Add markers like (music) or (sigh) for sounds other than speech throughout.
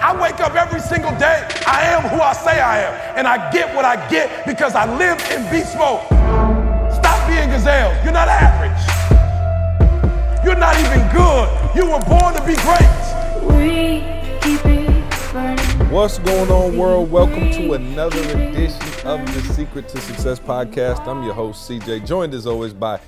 I wake up every single day. I am who I say I am. And I get what I get because I live in beast mode. Stop being gazelle. You're not average. You're not even good. You were born to be great. We keep it burning. What's going on, world? Welcome to another edition of the Secret to Success podcast. I'm your host, CJ, joined as always by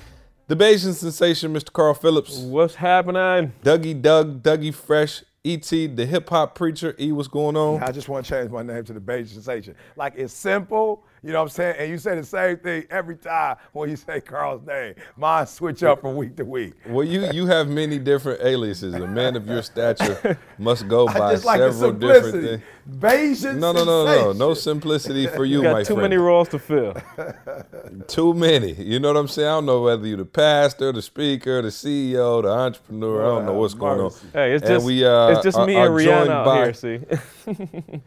the Bayesian sensation, Mr. Karl Phillips, What's happening? Dougie Doug, Dougie Fresh, E.T., the hip hop preacher. E, what's going on? I just want to change my name to the Beige Sensation. Like it's simple, you know what I'm saying? And you say the same thing every time when you say Karl's name. Mine switch up from week to week. Well, you you have many different aliases. A man of your stature must go (laughs) I by just like the several different things. Beige No, no, no, no, Sensation. no simplicity for (laughs) you, You got my too friend. many roles to fill. (laughs) Too many. You know what I'm saying? I don't know whether you're the pastor, the speaker, the CEO, the entrepreneur. I don't know what's going on. Hey, it's And just we, uh, it's just me are and Rihanna out by- here. See,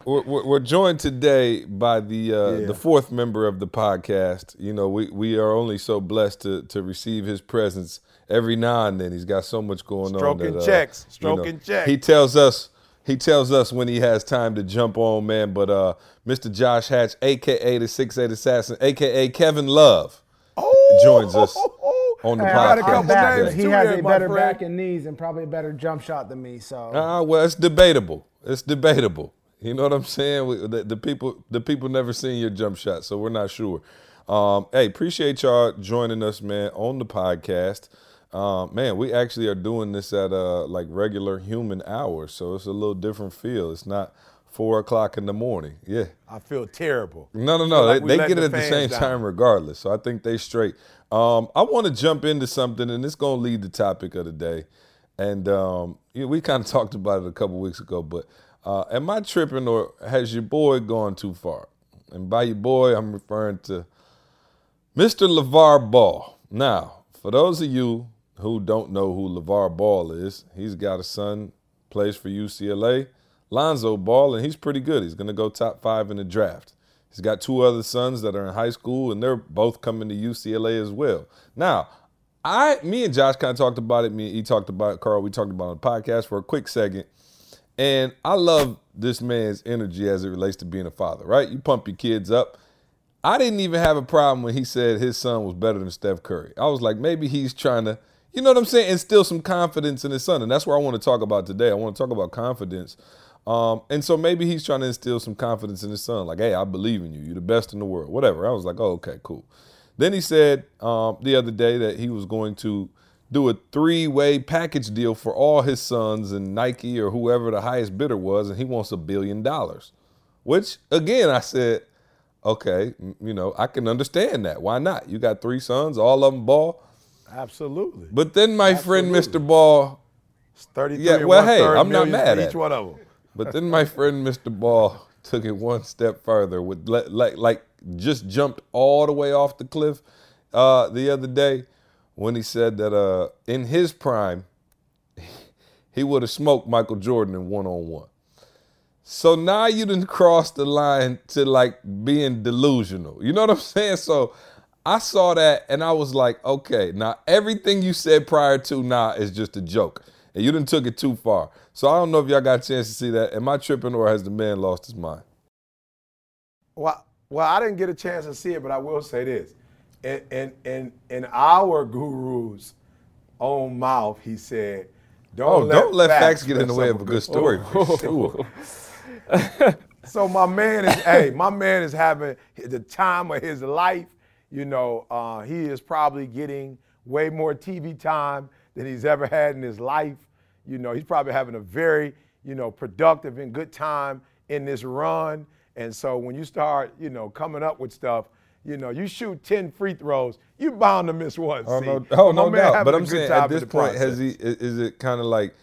We're, we're we're joined today by the uh, Yeah. the fourth member of the podcast. You know, we, we are only so blessed to to receive his presence every now and then. He's got so much going Stroking on. that, uh, checks, you know, stroking checks. He tells us he tells us when he has time to jump on, man. But uh, Mr. Josh Hatch, aka the Six Eight Assassin, aka Kevin Love, Oh, joins us (laughs) on the Hey, podcast. I got a couple couple names He has there, a better friend. back and knees and probably a better jump shot than me. So Ah, well, it's debatable. It's debatable. You know what I'm saying? We, the, the people, the people never seen your jump shot, so we're not sure. Um, hey, appreciate y'all joining us, man, on the podcast. Um, man, we actually are doing this at uh like regular human hours, so it's a little different feel. It's not four o'clock in the morning. Yeah. I feel terrible. No, no, no. like they they get it the at the same down. time regardless. So I think they straight. Um, I want to jump into something, and it's going to lead the topic of the day. And um, you know, we kind of talked about it a couple weeks ago, but uh, am I tripping or has your boy gone too far? And by your boy, I'm referring to Mr. LaVar Ball. Now, for those of you who don't know who LaVar Ball is, he's got a son, plays for UCLA, Lonzo Ball, and he's pretty good. He's going to go top five in the draft. He's got two other sons that are in high school, and they're both coming to UCLA as well. Now, I, me and Josh kind of talked about it. Me and he talked about it. Karl, we talked about it on the podcast for a quick second. And I love this man's energy as it relates to being a father, right? You pump your kids up. I didn't even have a problem when he said his son was better than Steph Curry. I was like, maybe he's trying to, you know what I'm saying, instill some confidence in his son. And that's what I want to talk about today. I want to talk about confidence. Um, and so maybe he's trying to instill some confidence in his son, like, hey, I believe in you. You're the best in the world, whatever. I was like, oh, okay, cool. Then he said um, the other day that he was going to do a three way package deal for all his sons and Nike or whoever the highest bidder was, and he wants a billion dollars. Which, again, I said, okay, you know, I can understand that. Why not? You got three sons, all of them ball. Absolutely. But then my friend, Mr. Ball, It's 33 Yeah, well, hey, I'm not mad at each one of them. But then my friend Mr. Ball took it one step further with like like, like just jumped all the way off the cliff uh, the other day when he said that uh, in his prime he would have smoked Michael Jordan in one on one. So now you didn't cross the line to like being delusional. You know what I'm (laughs) saying? So I saw that and I was like, okay, now everything you said prior to now is just a joke. And you didn't took it too far. So I don't know if y'all got a chance to see that. Am I tripping or has the man lost his mind? Well, well, I didn't get a chance to see it, but I will say this: in in in, in our guru's own mouth, he said, "Don't Oh, let don't let facts get in the way of a good story. (laughs) sure. (laughs) So my man is, hey, my man is having the time of his life. You know, uh, he is probably getting way more TV time than he's ever had in his life. You know, he's probably having a very, you know, productive and good time in this run. And so when you start, you know, coming up with stuff, you know, you shoot 10 free throws, you bound to miss one. Oh see. no, oh, But oh, no doubt. But I'm saying at this the point, has he? Is it kind of like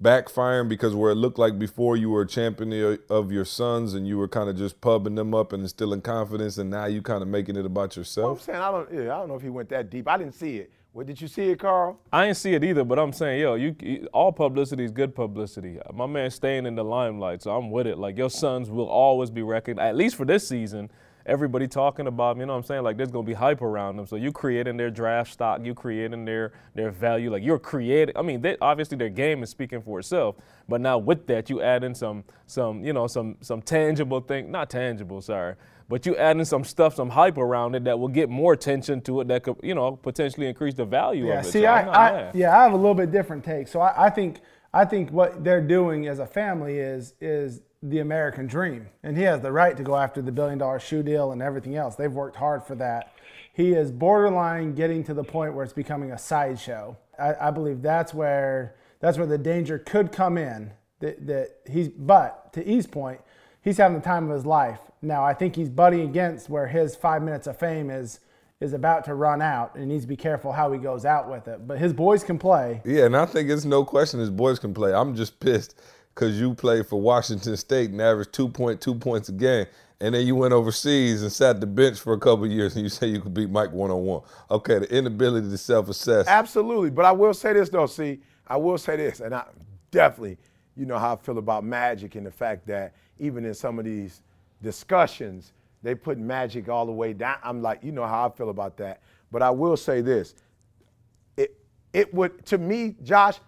backfiring because where it looked like before you were a champion of- of your sons and you were kind of just pubbing them up and instilling confidence, and now you kind of making it about yourself. I'm yourself? saying I don't, yeah, I don't know if he went that deep. I didn't see it. Well, did you see it, Karl? I ain't see it either, but I'm saying, yo, you, you all publicity is good publicity. My man staying in the limelight, so I'm with it. Like your sons will always be recognized, at least for this season, everybody talking about him. You know what I'm saying? Like there's gonna be hype around them. So you creating their draft stock, you creating their their value. Like you're creating. I mean, they, obviously their game is speaking for itself. But now with that, you add in some some you know some some tangible thing, not tangible, sorry. But you add in some stuff, some hype around it that will get more attention to it that could, you know, potentially increase the value Yeah, of it. see, So I, I yeah, I have a little bit different take. So I, I think I think what they're doing as a family is is the American dream, and he has the right to go after the billion dollar shoe deal and everything else. They've worked hard for that. He is borderline getting to the point where it's becoming a sideshow. I, I believe that's where that's where the danger could come in. That, that he's but to E's point, he's having the time of his life. Now I think he's butting against where his five minutes of fame is is about to run out and he needs to be careful how he goes out with it. But his boys can play. Yeah, and I think it's no question his boys can play. I'm just pissed because you played for Washington State and averaged 2.2 points a game, and then you went overseas and sat the bench for a couple years, and you say you could beat Mike one on one. Okay, the inability to self-assess. Absolutely. But I will say this though, see, I will say this, and I definitely, you know how I feel about magic and the fact that even in some of these discussions, they put magic all the way down. I'm like, you know how I feel about that. But I will say this. It it would to me, Josh,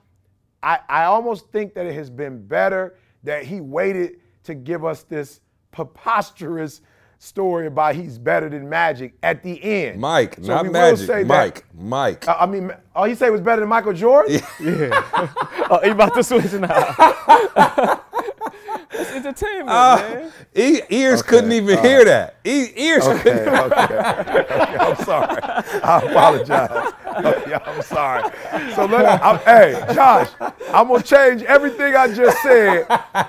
I, I almost think that it has been better that he waited to give us this preposterous story about he's better than Magic at the end. Mike, So not Magic. say that- Mike, Mike. uh, I mean, oh, he said he was better than Michael Jordan. Yeah. (laughs) Oh, he about to switch now. (laughs) it's entertainment, ah, man. E- ears couldn't even hear that. E- ears couldn't. Okay, (laughs) okay, okay, I'm sorry. I apologize. Okay, I'm sorry. So let I'm, hey, Josh, I'm gonna change everything I just said,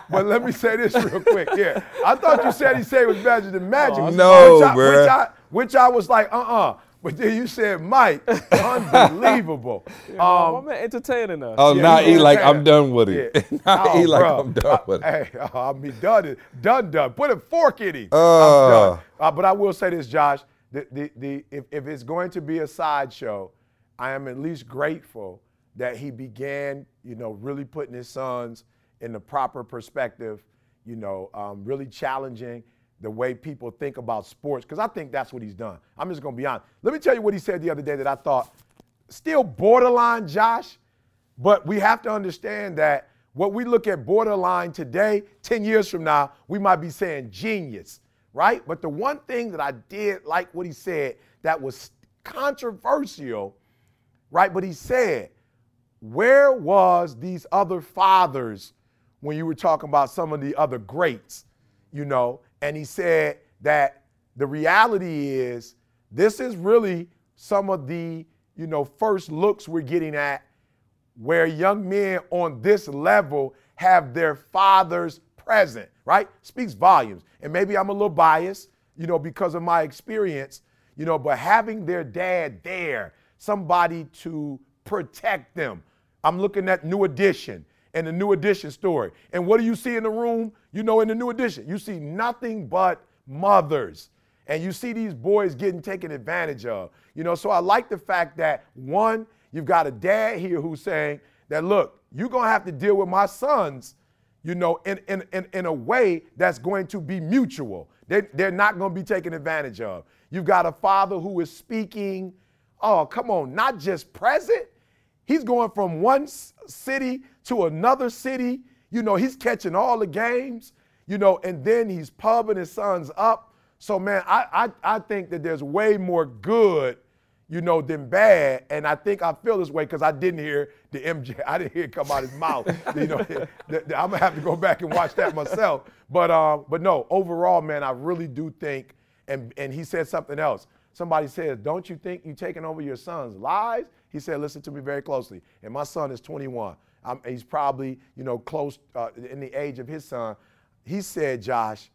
but let me say this real quick. Yeah, I thought you said he said he was better than Magic. No, which I, bruh. Which I, which I was like, uh-uh. But then you said Mike, unbelievable. (laughs) Oh, Um, my man, entertaining us. Oh, Yeah, now he E like I'm done with yeah. it. now Oh, E like bruh. I'm done with it. Hey, I mean, done, done, done. Put a fork in him. Uh. I'm done. Uh, but I will say this, Josh. The, the, the, if, if it's going to be a sideshow, I am at least grateful that he began, you know, really putting his sons in the proper perspective, you know, um, really challenging the way people think about sports, because I think that's what he's done. I'm just going to be honest. Let me tell you what he said the other day that I thought still borderline, Josh, but we have to understand that what we look at borderline today, 10 years from now, we might be saying genius, right? But the one thing that I did like what he said that was controversial, right? But he said, where was these other fathers when you were talking about some of the other greats, you know? And he said that the reality is this is really some of the, you know, first looks we're getting at where young men on this level have their fathers present, right? Speaks volumes. And maybe I'm a little biased, you know, because of my experience, you know, but having their dad there, somebody to protect them. I'm looking at New Edition and the New Edition story. And what do you see in the room? You know, in the New Edition, you see nothing but mothers and you see these boys getting taken advantage of. You know, so I like the fact that one, you've got a dad here who's saying that look, you're gonna have to deal with my sons, you know, in in in, in a way that's going to be mutual. They, they're not gonna be taken advantage of. You've got a father who is speaking, oh, come on, not just present. He's going from one city to another city. You know, he's catching all the games, you know, and then he's pubbing his sons up. So, man, I, I, I think that there's way more good, you know, than bad. And I think I feel this way because I didn't hear the MJ, (laughs) I didn't hear it come out his mouth. you know, (laughs) I'm going to have to go back and watch that myself. But, um, but no, overall, man, I really do think, and, and he said something else. Somebody says, Don't you think you're taking over your son's lives? He said, Listen to me very closely. And my son is 21. I'm, he's probably, you know, close uh, in the age of his son. He said, Josh,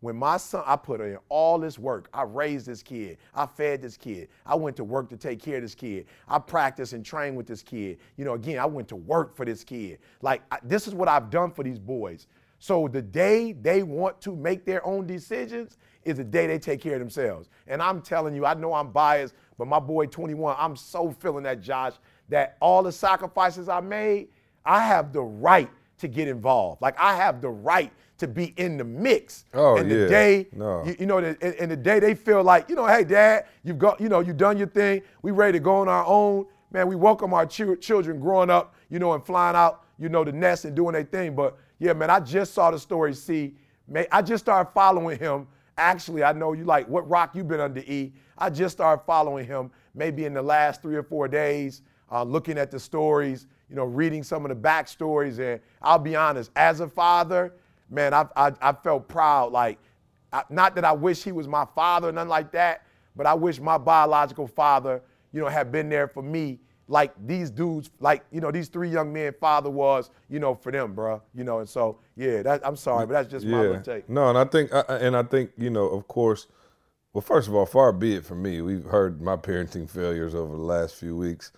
when my son, I put in all this work. I raised this kid. I fed this kid. I went to work to take care of this kid. I practiced and trained with this kid. You know, again, I went to work for this kid. Like, I, this is what I've done for these boys. So the day they want to make their own decisions is the day they take care of themselves. And I'm telling you, I know I'm biased, but my boy 21, I'm so feeling that, Josh, that all the sacrifices I made, I have the right to get involved. Like I have the right to be in the mix. Oh, and yeah. the day, No. you, you know, the, and, and the day they feel like, you know, hey, Dad, you've got, you know, you've done your thing. We ready to go on our own. Man, we welcome our chil- children growing up, you know, and flying out, you know, the nest and doing their thing. But yeah, man, I just saw the story. See, man, I just started following him. Actually, I know you like what rock you've been under E. I just started following him maybe in the last three or four days, uh, looking at the stories, you know, reading some of the backstories. And I'll be honest, as a father, man, I, I, I felt proud. Like, I, not that I wish he was my father, or nothing like that, but I wish my biological father, you know, had been there for me like these dudes, like, you know, these three young men father was, you know, for them, bruh. You know, and so, yeah, that, I'm sorry, but that's just my little take. No, and I think, and I think, you know, of course, well, first of all, far be it from me. We've heard my parenting failures over the last few weeks.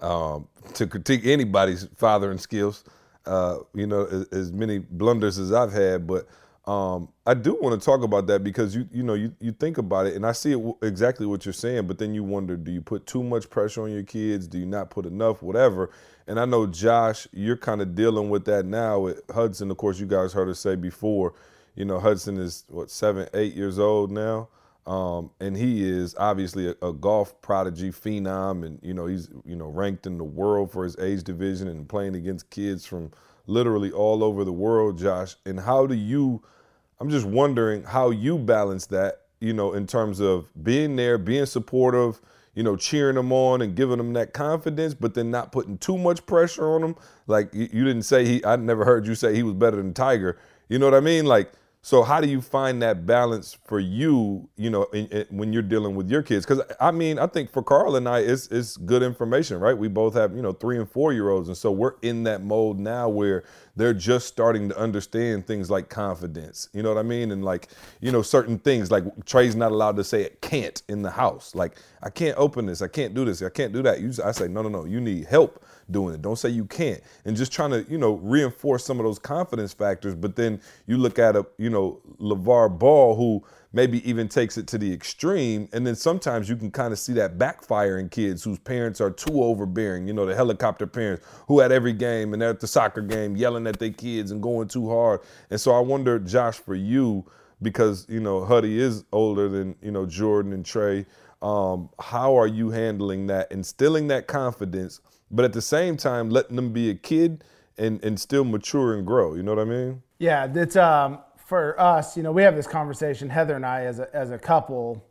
Um, to critique anybody's fathering skills, uh, you know, as, as many blunders as I've had, but um, I do want to talk about that because you, you know, you, you think about it, and I see it exactly what you're saying, but then you wonder, do you put too much pressure on your kids? Do you not put enough? Whatever. And I know Josh, you're kind of dealing with that now. With Hudson, of course, you guys heard us say before, you know, Hudson is what seven, eight years old now, um, and he is obviously a, a golf prodigy, phenom, and you know he's you know ranked in the world for his age division and playing against kids from literally all over the world. Josh, and how do you? I'm just wondering how you balance that, you know, in terms of being there, being supportive, you know, cheering them on and giving them that confidence, but then not putting too much pressure on them. Like you, you didn't say he, I never heard you say he was better than Tiger. You know what I mean? Like, so how do you find that balance for you, you know, in, in- when you're dealing with your kids? Because I mean, I think for Karl and I, it's it's good information, right? We both have you know three and four year olds, and so we're in that mode now where they're just starting to understand things like confidence. You know what I mean? And like you know certain things like Trey's not allowed to say it can't in the house. Like I can't open this, I can't do this, I can't do that. You, I say no, no, no. You need help doing it. Don't say you can't. And just trying to, you know, reinforce some of those confidence factors. But then you look at a, you know, LaVar Ball who maybe even takes it to the extreme. And then sometimes you can kind of see that backfire in kids whose parents are too overbearing, you know, the helicopter parents who at every game and they're at the soccer game yelling at their kids and going too hard. And so I wonder, Josh, for you, because, you know, Huddy is older than, you know, Jordan and Trey. Um, how are you handling that, instilling that confidence, but at the same time letting them be a kid and, and still mature and grow? You know what I mean? Yeah, it's um for us. You know, we have this conversation, Heather and I, as a as a couple,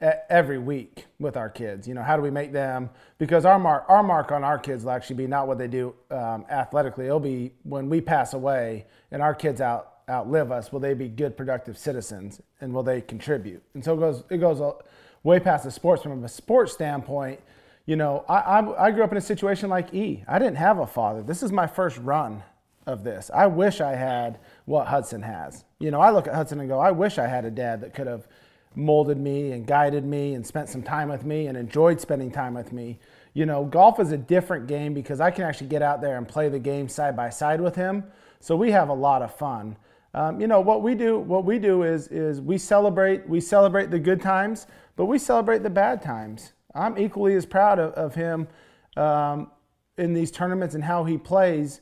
every week with our kids. You know, how do we make them? Because our mark our mark on our kids will actually be not what they do um, athletically. It'll be when we pass away and our kids out outlive us. Will they be good, productive citizens, and will they contribute? And so it goes it goes way past the sports. From a sports standpoint, you know, I, I I grew up in a situation like E. I didn't have a father. This is my first run of this. I wish I had what Hudson has. You know, I look at Hudson and go, I wish I had a dad that could have molded me and guided me and spent some time with me and enjoyed spending time with me. You know, golf is a different game because I can actually get out there and play the game side by side with him. So we have a lot of fun. Um, you know what we do? What we do is is we celebrate we celebrate the good times, but we celebrate the bad times. I'm equally as proud of, of him um, in these tournaments and how he plays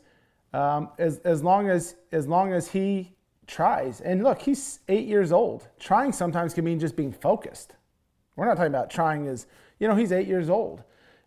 um, as, as long as as long as he tries. And look, he's eight years old. Trying sometimes can mean just being focused. We're not talking about trying as you know he's eight years old.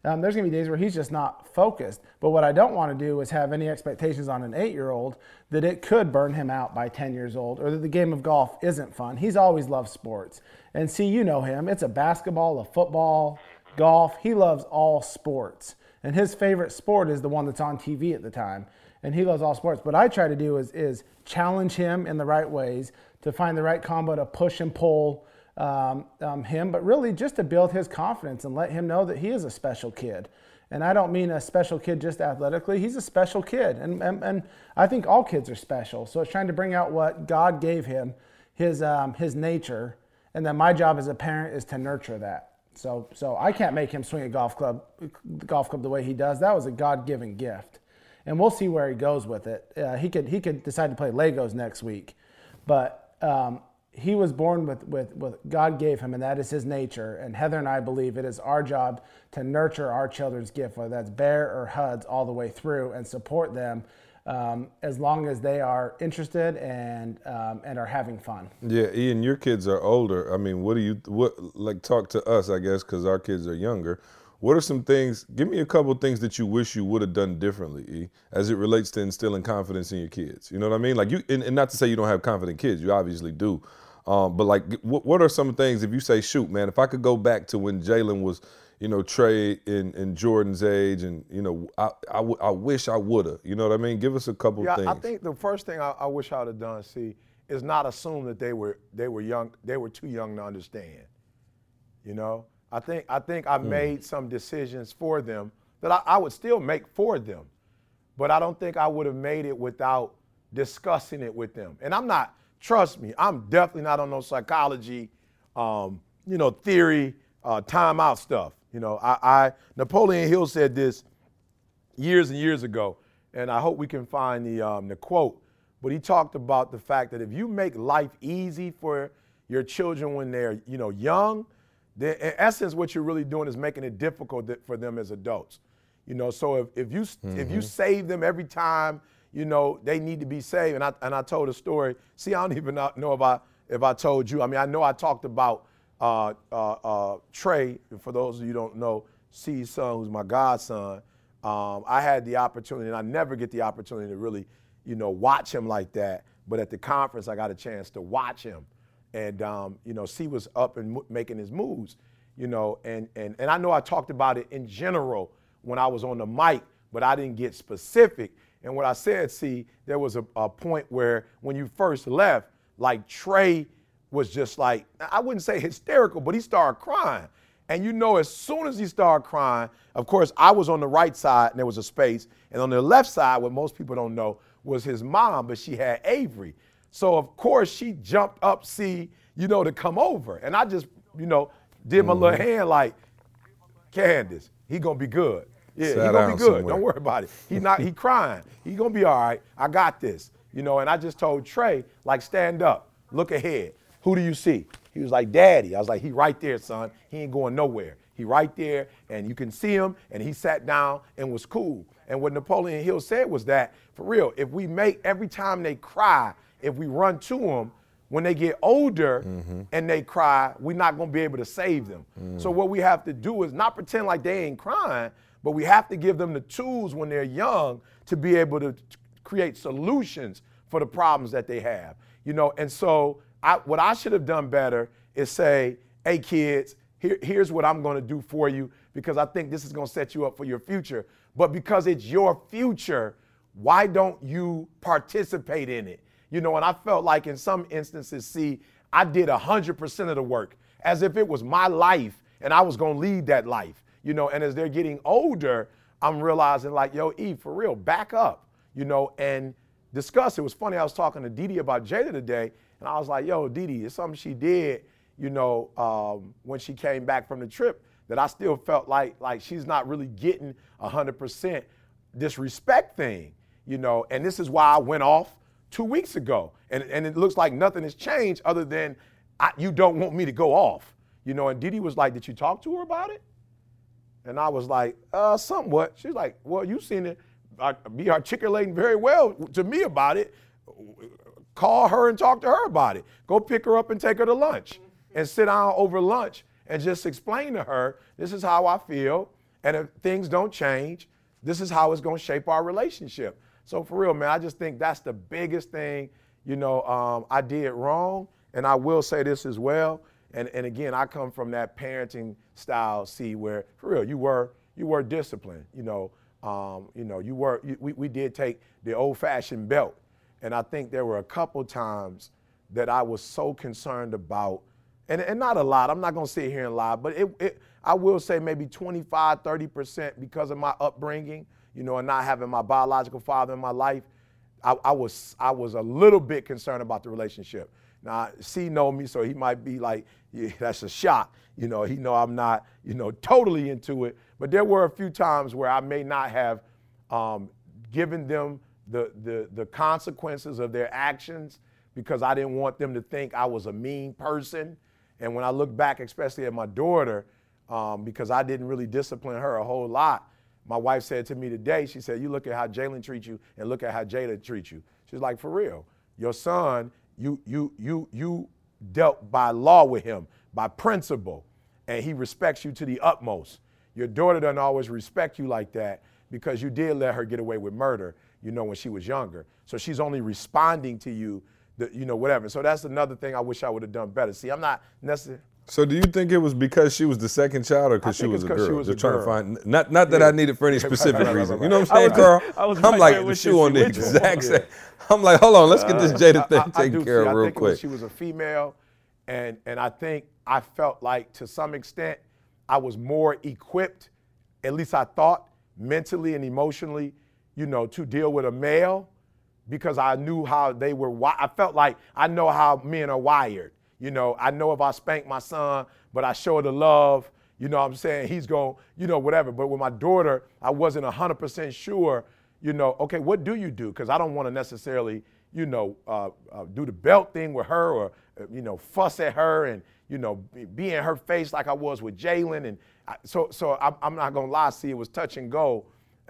Um, there's gonna be days where he's just not focused. But what I don't want to do is have any expectations on an eight-year-old that it could burn him out by 10 years old, or that the game of golf isn't fun. He's always loved sports. And see, you know him. It's a basketball, a football, golf. He loves all sports. And his favorite sport is the one that's on TV at the time. And he loves all sports. What I try to do is, is challenge him in the right ways to find the right combo to push and pull um, um, him, but really just to build his confidence and let him know that he is a special kid. And I don't mean a special kid just athletically. He's a special kid. And, and, and I think all kids are special. So it's trying to bring out what God gave him, his, um, his nature. And then my job as a parent is to nurture that. So, so I can't make him swing a golf club, golf club the way he does. That was a God-given gift, and we'll see where he goes with it. Uh, he could he could decide to play Legos next week, but um, he was born with with what God gave him, and that is his nature. And Heather and I believe it is our job to nurture our children's gift, whether that's Bear or Huds, all the way through, and support them um, as long as they are interested and um, and are having fun. Yeah, Ian, your kids are older. I mean, what do you what like talk to us? I guess because our kids are younger. What are some things? Give me a couple things that you wish you would have done differently, E, as it relates to instilling confidence in your kids. You know what I mean? Like you, and, and not to say you don't have confident kids. You obviously do. Um, but like, what, what are some things if you say, shoot, man, if I could go back to when Jalen was, you know, Trey in, in Jordan's age, and you know, I, I, w- I wish I would have. You know what I mean? Give us a couple Yeah, things. I think the first thing I, I wish I'd have done, see, is not assume that they were they were young, they were too young to understand. You know, I think I think I made some decisions for them that I, I would still make for them, but I don't think I would have made it without discussing it with them. And I'm not, trust me, I'm definitely not on no psychology, um, you know, theory, uh, timeout stuff. You know, I, I Napoleon Hill said this years and years ago, and I hope we can find the um, the quote. But he talked about the fact that if you make life easy for your children when they're you know young, then in essence what you're really doing is making it difficult for them as adults. You know, so if, if you if you save them every time you know they need to be saved, and I and I told a story. See, I don't even know know if I if I told you. I mean, I know I talked about uh, uh, uh, Trey. For those of you don't know, C's son, who's my godson. Um, I had the opportunity, and I never get the opportunity to really, you know, watch him like that. But at the conference, I got a chance to watch him, and um, you know, C was up and making his moves, you know, and and and I know I talked about it in general when I was on the mic, but I didn't get specific. And what I said, see, there was a, a point where when you first left, like Trey was just like I wouldn't say hysterical, but he started crying. And you know, as soon as he started crying, of course, I was on the right side and there was a space. And on the left side, what most people don't know, was his mom, but she had Avery. So, of course, she jumped up, see, you know, to come over. And I just, you know, did my little mm-hmm. hand like, Candace, he gonna be good. Yeah, he gonna be good. somewhere. Don't worry about it. He not he crying. He gonna be all right. I got this. You know, and I just told Trey, like, stand up, look ahead. Who do you see? He was like, Daddy. I was like, he right there, son. He ain't going nowhere. He right there, and you can see him, and he sat down and was cool. And what Napoleon Hill said was that, for real, if we make every time they cry, if we run to them, when they get older mm-hmm. and they cry, we're not gonna be able to save them. So mm. what we have to do is not pretend like they ain't crying, but we have to give them the tools when they're young to be able to create solutions for the problems that they have. You know, and so I, what I should have done better is say, hey kids, here, here's what I'm gonna do for you because I think this is gonna set you up for your future. But because it's your future, why don't you participate in it? You know, and I felt like in some instances, see, I did 100% of the work as if it was my life and I was going to lead that life. You know, and as they're getting older, I'm realizing like, yo, E, for real, back up, you know, and discuss. It was funny, I was talking to Didi about Jada today, and I was like, yo, Didi, it's something she did, you know, um, when she came back from the trip that I still felt like like she's not really getting 100% this respect thing, you know, and this is why I went off two weeks ago. And, and it looks like nothing has changed other than I, you don't want me to go off. You know, and Didi was like, Did you talk to her about it? And I was like, uh, somewhat. She's like, Well, you seen it be articulating very well to me about it. Call her and talk to her about it. Go pick her up and take her to lunch and sit down over lunch and just explain to her, this is how I feel. And if things don't change, this is how it's going to shape our relationship. So for real, man, I just think that's the biggest thing, you know, um, I did wrong. And I will say this as well. And, and again, I come from that parenting style, see, where for real, you were you were disciplined. You know, um, you know, you were you, we, we did take the old-fashioned belt, and I think there were a couple times that I was so concerned about, and, and not a lot. I'm not gonna sit here and lie, but it, it I will say maybe 25, 30 percent because of my upbringing, you know, and not having my biological father in my life. I, I was I was a little bit concerned about the relationship. Now, C know me, so he might be like, yeah, (laughs) that's a shock. You know, he know I'm not, you know, totally into it. But there were a few times where I may not have um, given them the, the, the consequences of their actions because I didn't want them to think I was a mean person. And when I look back, especially at my daughter, um, because I didn't really discipline her a whole lot, my wife said to me today, she said, You look at how Jalen treats you and look at how Jada treats you. She's like, For real. Your son, you you you you dealt by law with him, by principle, and he respects you to the utmost. Your daughter doesn't always respect you like that because you did let her get away with murder, you know, when she was younger. So she's only responding to you, the, you know, whatever. So that's another thing I wish I would have done better. See, I'm not necessarily. So do you think it was because she was the second child or because she was a girl? she was a trying girl. to find not not that I need it for any (laughs) specific reason. You know what I I'm saying, Karl? I was I'm like the shoe on the (laughs) (laughs) exact same. I'm like, hold on, let's get this uh, Jada thing I- I taken do care see- of I real think it was- quick. she was a female, and and I think I felt like to some extent I was more equipped, at least I thought, mentally and emotionally, you know, to deal with a male, because I knew how they were. I felt like I know how men are wired. You know, I know if I spank my son, but I show the love. You know what I'm saying? He's going, you know, whatever. But with my daughter, I wasn't 100% sure, you know, okay, what do you do? Because I don't want to necessarily, you know, uh, uh, do the belt thing with her or, uh, you know, fuss at her and, you know, be, be in her face like I was with Jalen. And I, so, so I'm, I'm not going to lie, see, it was touch and go.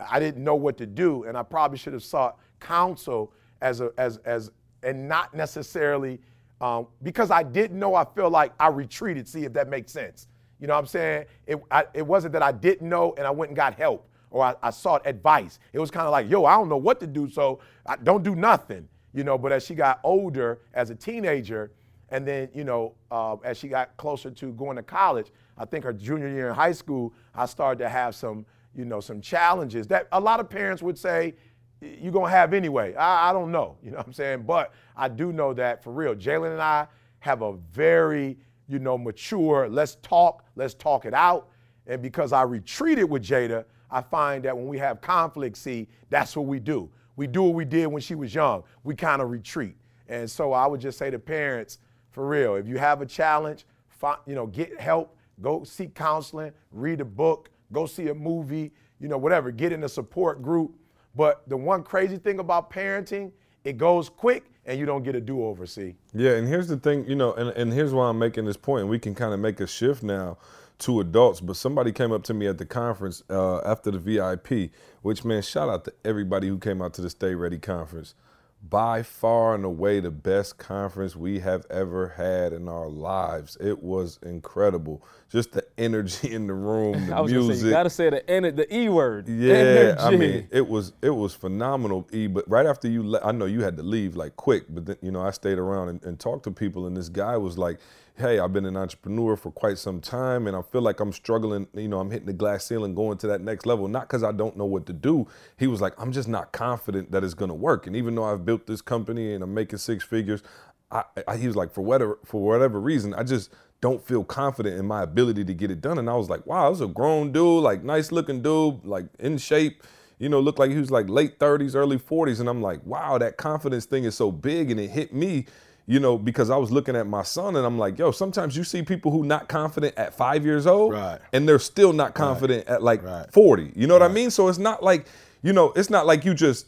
I didn't know what to do, and I probably should have sought counsel as a, as, as, and not necessarily um, because I didn't know. I feel like I retreated. See if that makes sense. You know what I'm saying? It, I, it wasn't that I didn't know and I went and got help or I, I sought advice. It was kind of like, yo, I don't know what to do, so I don't do nothing. You know, but as she got older as a teenager, and then, you know, uh, as she got closer to going to college, I think her junior year in high school, I started to have some, you know, some challenges that a lot of parents would say you're going to have anyway. I, I don't know, (laughs) you know what I'm saying? But I do know that for real, Jalen and I have a very, you know, mature, let's talk, let's talk it out. And because I retreated with Jada, I find that when we have conflict, see, that's what we do. We do what we did when she was young. We kind of retreat. And so I would just say to parents, for real, if you have a challenge, fi- you know, get help, go seek counseling, read a book, go see a movie, you know, whatever, get in a support group. But the one crazy thing about parenting, it goes quick and you don't get a do-over, see? Yeah, and here's the thing, you know, and, and here's why I'm making this point, and we can kind of make a shift now to adults. But somebody came up to me at the conference uh, after the VIP, which man, shout out to everybody who came out to the Stay Ready conference. By far and away the best conference we have ever had in our lives. It was incredible. Just the energy in the room, (laughs) the I was gonna music. say you gotta say the the e word. Yeah, I mean, it was it was phenomenal. E, but right after you, le- I know you had to leave like quick, but then, you know I stayed around and, and talked to people, and this guy was like, "Hey, I've been an entrepreneur for quite some time, and I feel like I'm struggling. You know, I'm hitting the glass ceiling, going to that next level. Not because I don't know what to do. He was like, I'm just not confident that it's gonna work. And even though I've built this company and I'm making six figures, I, I, he was like, for whatever for whatever reason, I just don't feel confident in my ability to get it done. And I was like, wow, I was a grown dude, like nice looking dude, like in shape. You know, looked like he was like late 30s, early 40s. And I'm like, wow, that confidence thing is so big. And it hit me, you know, because I was looking at my son and I'm like, yo, sometimes you see people who not confident at five years old Right. and they're still not confident at like Right. 40. You know what I mean? So it's not like, you know, it's not like you just,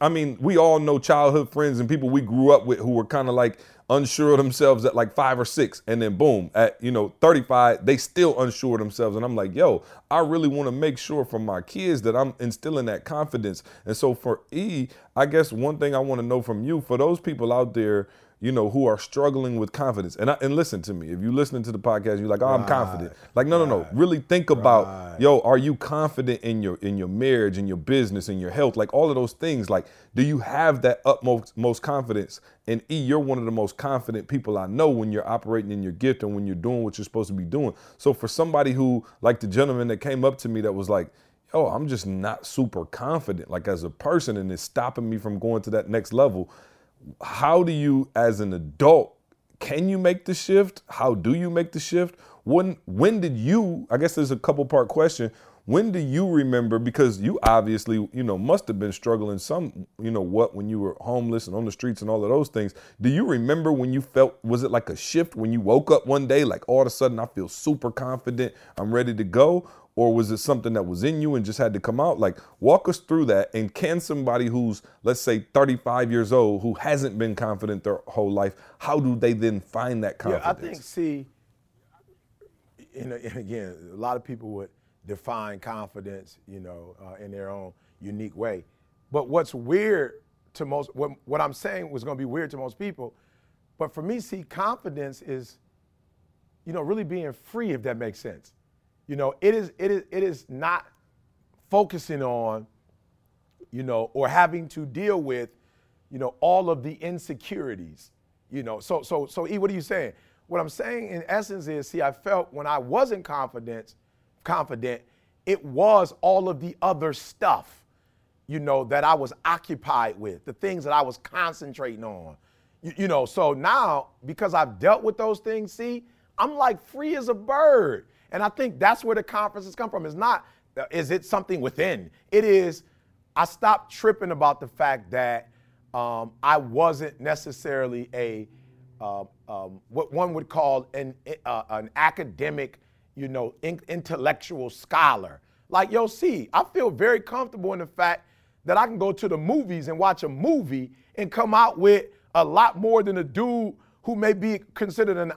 I mean, we all know childhood friends and people we grew up with who were kind of like unsure of themselves at like five or six. And then boom, at, you know, 35, they still unsure of themselves. And I'm like, yo, I really want to make sure for my kids that I'm instilling that confidence. And so for E, I guess one thing I want to know from you, for those people out there, you know, who are struggling with confidence. And I, and listen to me. If you're listening to the podcast, you're like, oh, I'm confident. Like, no, no, no. Really think about, yo, are you confident in your in your marriage, in your business, in your health, like all of those things? Like, do you have that utmost most confidence? And E, you're one of the most confident people I know when you're operating in your gift and when you're doing what you're supposed to be doing. So for somebody who, like the gentleman that came up to me that was like, oh, I'm just not super confident, like as a person, and it's stopping me from going to that next level how do you as an adult can you make the shift? How do you make the shift? When when did you i guess there's a couple part question. When do you remember because you obviously you know must have been struggling some you know what when you were homeless and on the streets and all of those things. Do you remember when you felt was it like a shift when you woke up one day like all of a sudden i feel super confident i'm ready to go or was it something that was in you and just had to come out like walk us through that and can somebody who's let's say 35 years old who hasn't been confident their whole life how do they then find that confidence Yeah, I think, see, you know, and again, a lot of people would define confidence, you know, uh, in their own unique way. But what's weird to most, what, what I'm saying was going to be weird to most people, but for me, see, confidence is, you know, really being free, if that makes sense. You know, it is, it is, it is not focusing on, you know, or having to deal with, you know, all of the insecurities. You know, so so so E, what are you saying? What I'm saying in essence is, see, I felt when I wasn't confident, confident, it was all of the other stuff, you know, that I was occupied with, the things that I was concentrating on. You, you know, so now because I've dealt with those things, see, I'm like free as a bird. And I think that's where the conferences come from. It's not, is it something within? It is, I stopped tripping about the fact that um, I wasn't necessarily a, uh, um, what one would call an, uh, an academic, you know, in- intellectual scholar. Like, yo, see, I feel very comfortable in the fact that I can go to the movies and watch a movie and come out with a lot more than a dude who may be considered an,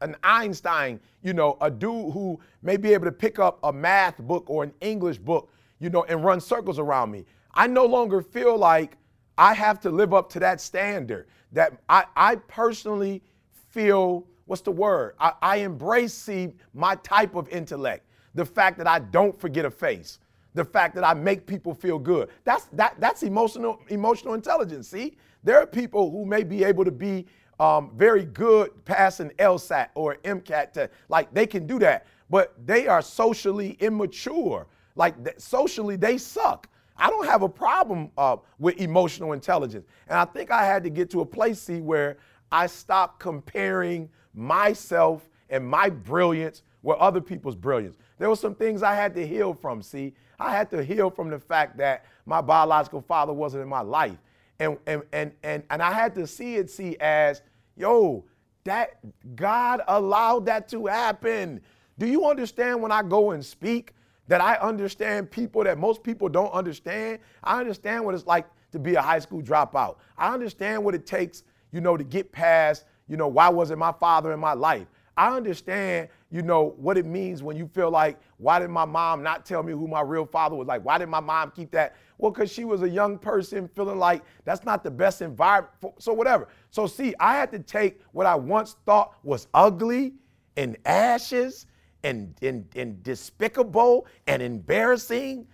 an Einstein, you know, a dude who may be able to pick up a math book or an English book, you know, and run circles around me. I no longer feel like I have to live up to that standard. That I, I personally feel, what's the word? I, I embrace, see, my type of intellect. The fact that I don't forget a face. The fact that I make people feel good. That's, that, that's emotional, emotional intelligence, see? There are people who may be able to be um, very good passing LSAT or MCAT to, like, they can do that, but they are socially immature. Like, socially, they suck. I don't have a problem uh, with emotional intelligence. And I think I had to get to a place, see, where I stopped comparing myself and my brilliance with other people's brilliance. There were some things I had to heal from, see. I had to heal from the fact that my biological father wasn't in my life. And, and, and, and, and I had to see it, see, as, yo, that God allowed that to happen. Do you understand when I go and speak? that I understand people that most people don't understand. I understand what it's like to be a high school dropout. I understand what it takes, you know, to get past, you know, why wasn't my father in my life? I understand, you know, what it means when you feel like, why did my mom not tell me who my real father was like? Why did my mom keep that? Well, because she was a young person feeling like that's not the best environment. For, so, whatever. So, see, I had to take what I once thought was ugly and ashes and, and, and despicable and embarrassing.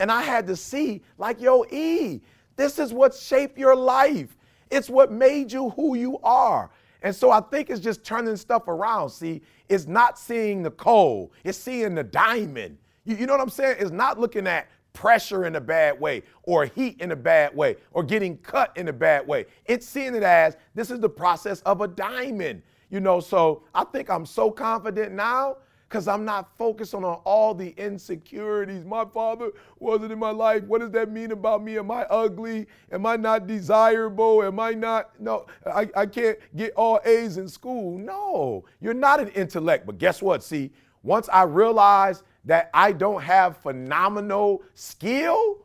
And I had to see, like, yo, E, this is what shaped your life. It's what made you who you are. And so I think it's just turning stuff around. See, it's not seeing the coal, it's seeing the diamond. You, you know what I'm saying? It's not looking at pressure in a bad way or heat in a bad way or getting cut in a bad way. It's seeing it as this is the process of a diamond. You know, so I think I'm so confident now because I'm not focused on all the insecurities. My father wasn't in my life. What does that mean about me? Am I ugly? Am I not desirable? Am I not? No, I, I can't get all A's in school. No, you're not an intellect. But guess what? See, once I realized that I don't have phenomenal skill,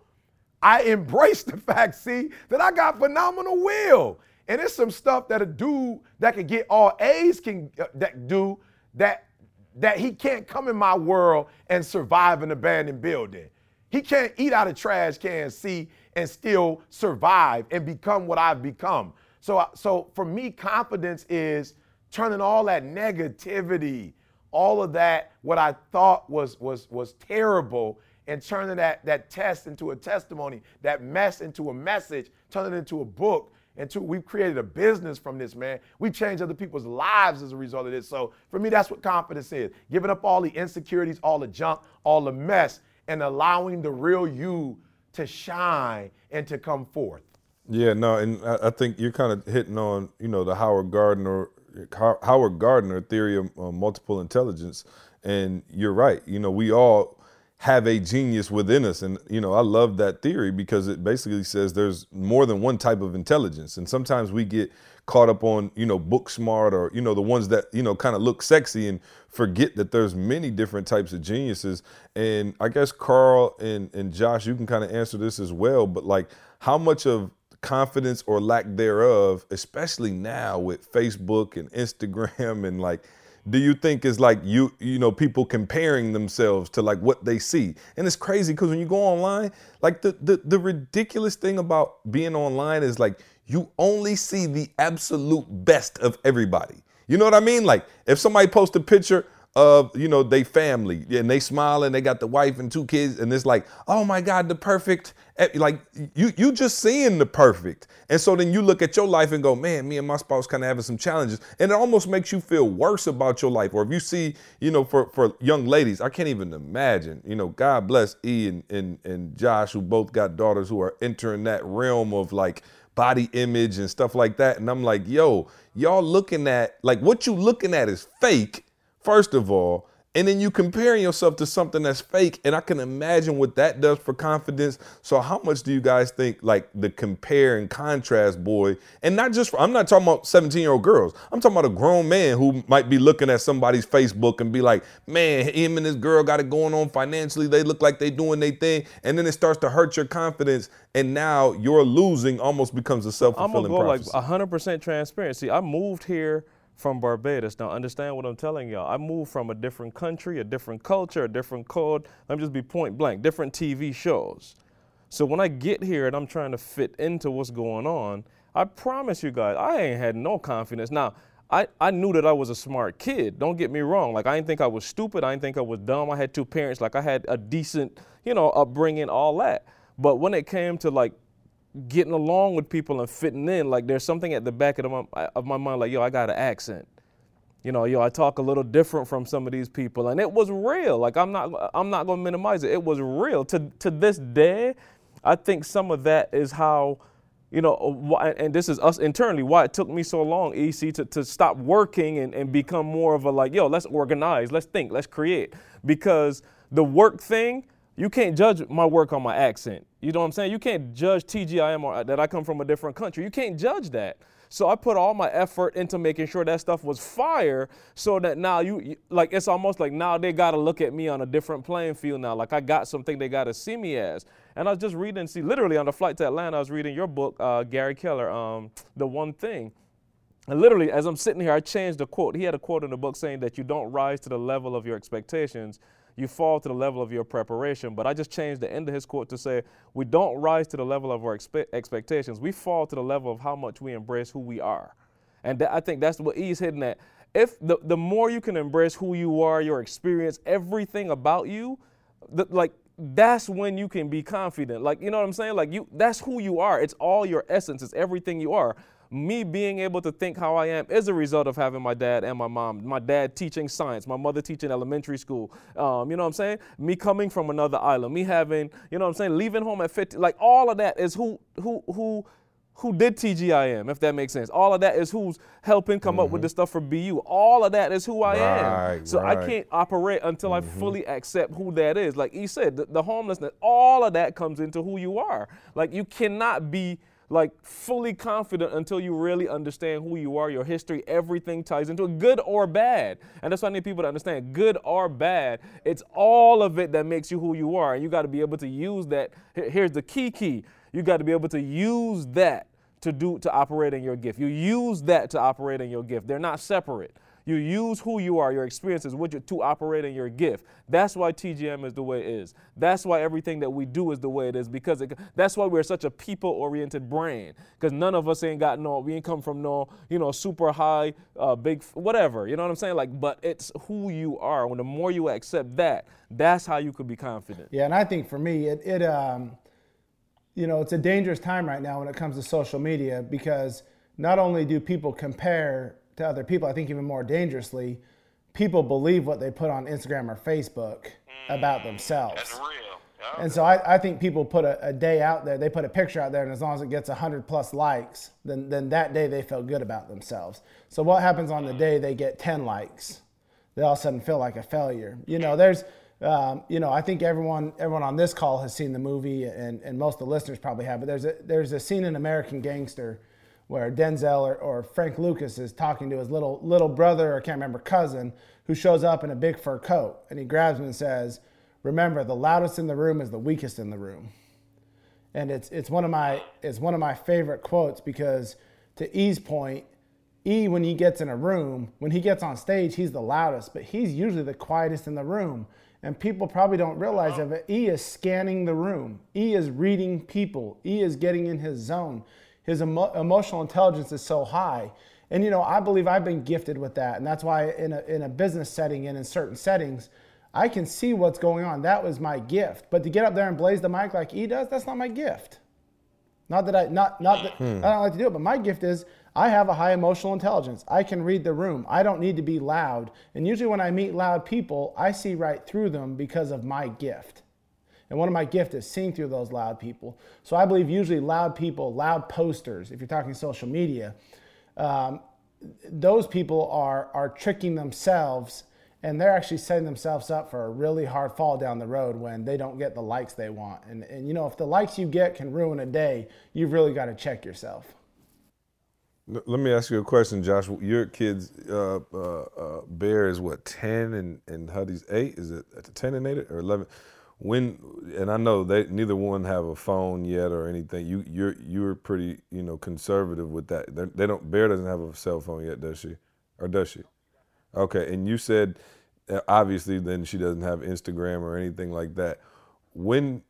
I embrace the (laughs) fact, see, that I got phenomenal will. And it's some stuff that a dude that can get all A's can uh, that do that that he can't come in my world and survive an abandoned building. He can't eat out of trash can, see, and still survive and become what I've become. So, so for me, confidence is turning all that negativity, all of that, what I thought was was was terrible, and turning that that test into a testimony, that mess into a message, turning it into a book, and two, we've created a business from this, man. We've changed other people's lives as a result of this. So for me, that's what confidence is giving up all the insecurities, all the junk, all the mess, and allowing the real you to shine and to come forth. Yeah, no, and I think you're kind of hitting on, you know, the Howard Gardner Howard Gardner theory of uh, multiple intelligence, and you're right. You know, we all have a genius within us. And, you know, I love that theory because it basically says there's more than one type of intelligence. And sometimes we get caught up on, you know, book smart or, you know, the ones that, you know, kind of look sexy and forget that there's many different types of geniuses. And I guess Karl and, and Josh, you can kind of answer this as well. But like, how much of confidence or lack thereof, especially now with Facebook and Instagram (laughs) and like, do you think is like you you know people comparing themselves to like what they see? And it's crazy because when you go online like the, the the ridiculous thing about being online is like you only see the absolute best of everybody. You know what i mean? Like if somebody posts a picture of you know they family. And they smile and they got the wife and two kids and it's like oh my god the perfect like you you just seeing the perfect. And so then you look at your life and go man me and my spouse kind of having some challenges. And it almost makes you feel worse about your life. Or if you see you know for for young ladies i can't even imagine you know god bless e and and, and josh who both got daughters who are entering that realm of like body image and stuff like that. And i'm like yo y'all looking at like what you looking at is fake first of all, and then you comparing yourself to something that's fake and i can imagine what that does for confidence. So how much do you guys think like the compare and contrast boy and not just for, i'm not talking about 17 year old girls. I'm talking about a grown man who might be looking at somebody's facebook and be like man him and this girl got it going on financially. They look like they doing their thing. And then it starts to hurt your confidence and now your losing almost becomes a I'm gonna self-fulfilling go like 100% transparency. I moved here from Barbados. Now, understand what I'm telling y'all. I moved from a different country, a different culture, a different code. Let me just be point blank. Different TV shows. So when I get here and I'm trying to fit into what's going on, I promise you guys, I ain't had no confidence. Now, I, I knew that I was a smart kid. Don't get me wrong. Like I didn't think I was stupid. I didn't think I was dumb. I had two parents. Like I had a decent, you know, upbringing, all that. But when it came to like getting along with people and fitting in, like there's something at the back of my, uh, of my mind, like, yo, I got an accent. You know, yo, I talk a little different from some of these people, and it was real. Like I'm not, I'm not gonna minimize it. It was real. To to this day, I think some of that is how, you know, uh, why, and this is us internally. Why it took me so long, EC, to, to stop working and, and become more of a like, yo, let's organize, let's think, let's create. Because the work thing, you can't judge my work on my accent. You know what I'm saying? You can't judge TGIM or that I come from a different country. You can't judge that. So I put all my effort into making sure that stuff was fire so that now you, you- like, it's almost like now they got to look at me on a different playing field now. Like I got something they got to see me as. And I was just reading, see, literally on the flight to Atlanta, I was reading your book, uh, Gary Keller, um, The One Thing. And literally, as I'm sitting here, I changed the quote. He had a quote in the book saying that you don't rise to the level of your expectations, you fall to the level of your preparation. But I just changed the end of his quote to say, we don't rise to the level of our expe- expectations, we fall to the level of how much we embrace who we are. And I think that's what he's hitting at. If the, the more you can embrace who you are, your experience, everything about you, like that's when you can be confident. Like you know what I'm saying? Like you, that's who you are. It's all your essence. It's everything you are. Me being able to think how I am is a result of having my dad and my mom. My dad teaching science, my mother teaching elementary school. Um, you know what I'm saying? Me coming from another island, me having, you know what I'm saying, leaving home at 50. Like all of that is who who who who did TGIM, if that makes sense. All of that is who's helping come up with the stuff for BU. All of that is who I am. Right, So I can't operate until I fully accept who that is. Like he said, the, the homelessness, all of that comes into who you are. Like you cannot be like fully confident until you really understand who you are, your history, everything ties into it, good or bad. And that's why I need people to understand good or bad. It's all of it that makes you who you are. And you got to be able to use that. Here's the key key. You got to be able to use that to do to operate in your gift. You use that to operate in your gift. They're not separate. You use who you are, your experiences, what you to operate in your gift. That's why TGIM is the way it is. That's why everything that we do is the way it is because it, that's why we're such a people-oriented brand. Because none of us ain't got no, we ain't come from no, you know, super high, uh, big, whatever. You know what I'm saying? Like, but it's who you are. When the more you accept that, that's how you could be confident. Yeah, and I think for me, it, it um, you know, it's a dangerous time right now when it comes to social media because not only do people compare to other people, I think even more dangerously, people believe what they put on Instagram or Facebook about themselves. That's real. Yeah. And so I, I think people put a, a day out there, they put a picture out there, and as long as it gets 100 plus likes, then, then that day they feel good about themselves. So what happens on the day they get 10 likes? They all of a sudden feel like a failure. You know, there's, um, you know, I think everyone everyone on this call has seen the movie, and, and most of the listeners probably have. But there's a there's a scene in American Gangster where Denzel or, or Frank Lucas is talking to his little little brother, or can't remember cousin, who shows up in a big fur coat, and he grabs him and says, "Remember, the loudest in the room is the weakest in the room." And it's it's one of my it's one of my favorite quotes because to E's point, E, when he gets in a room, when he gets on stage, he's the loudest, but he's usually the quietest in the room. And people probably don't realize it. E is scanning the room. E is reading people. E is getting in his zone. His emo- emotional intelligence is so high. And you know, I believe I've been gifted with that. And that's why in a, in a business setting and in certain settings, I can see what's going on. That was my gift. But to get up there and blaze the mic like he does, that's not my gift. Not that I not not that I don't like to do it, but my gift is I have a high emotional intelligence. I can read the room. I don't need to be loud. And usually when I meet loud people, I see right through them because of my gift. And one of my gifts is seeing through those loud people. So I believe usually loud people, loud posters, if you're talking social media, um, those people are are tricking themselves and they're actually setting themselves up for a really hard fall down the road when they don't get the likes they want. And, and you know, if the likes you get can ruin a day, you've really got to check yourself. Let me ask you a question, Josh. Your kids, uh, uh, uh, Bear is what ten and and Huddy's eight. Is it at the ten and eight or eleven? When and I know they neither one have a phone yet or anything. You you're you're pretty you know conservative with that. They, they don't. Bear doesn't have a cell phone yet, does she? Or does she? Okay, and you said uh, obviously then she doesn't have Instagram or anything like that. When,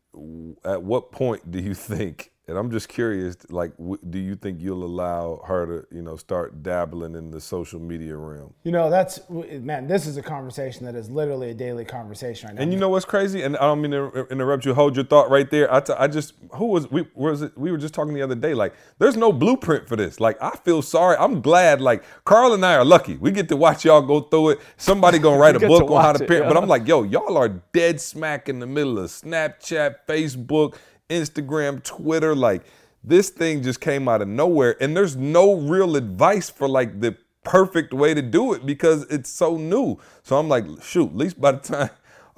at what point do you (laughs) think? And I'm just curious, like, w- do you think you'll allow her to, you know, start dabbling in the social media realm? You know, that's, man, this is a conversation that is literally a daily conversation right now. And you know what's crazy? And I don't mean to interrupt you. Hold your thought right there. I, t- I just who was we was it? We were just talking the other day. Like, there's no blueprint for this. Like, I feel sorry. I'm glad. Like, Karl and I are lucky. We get to watch y'all go through it. Somebody gonna (laughs) write a book to on how watch to it, parent. yeah. But I'm like, yo, y'all are dead smack in the middle of Snapchat, Facebook, Instagram, Twitter. Like, this thing just came out of nowhere, and there's no real advice for like the perfect way to do it because it's so new. So I'm like, shoot, at least by the (laughs) time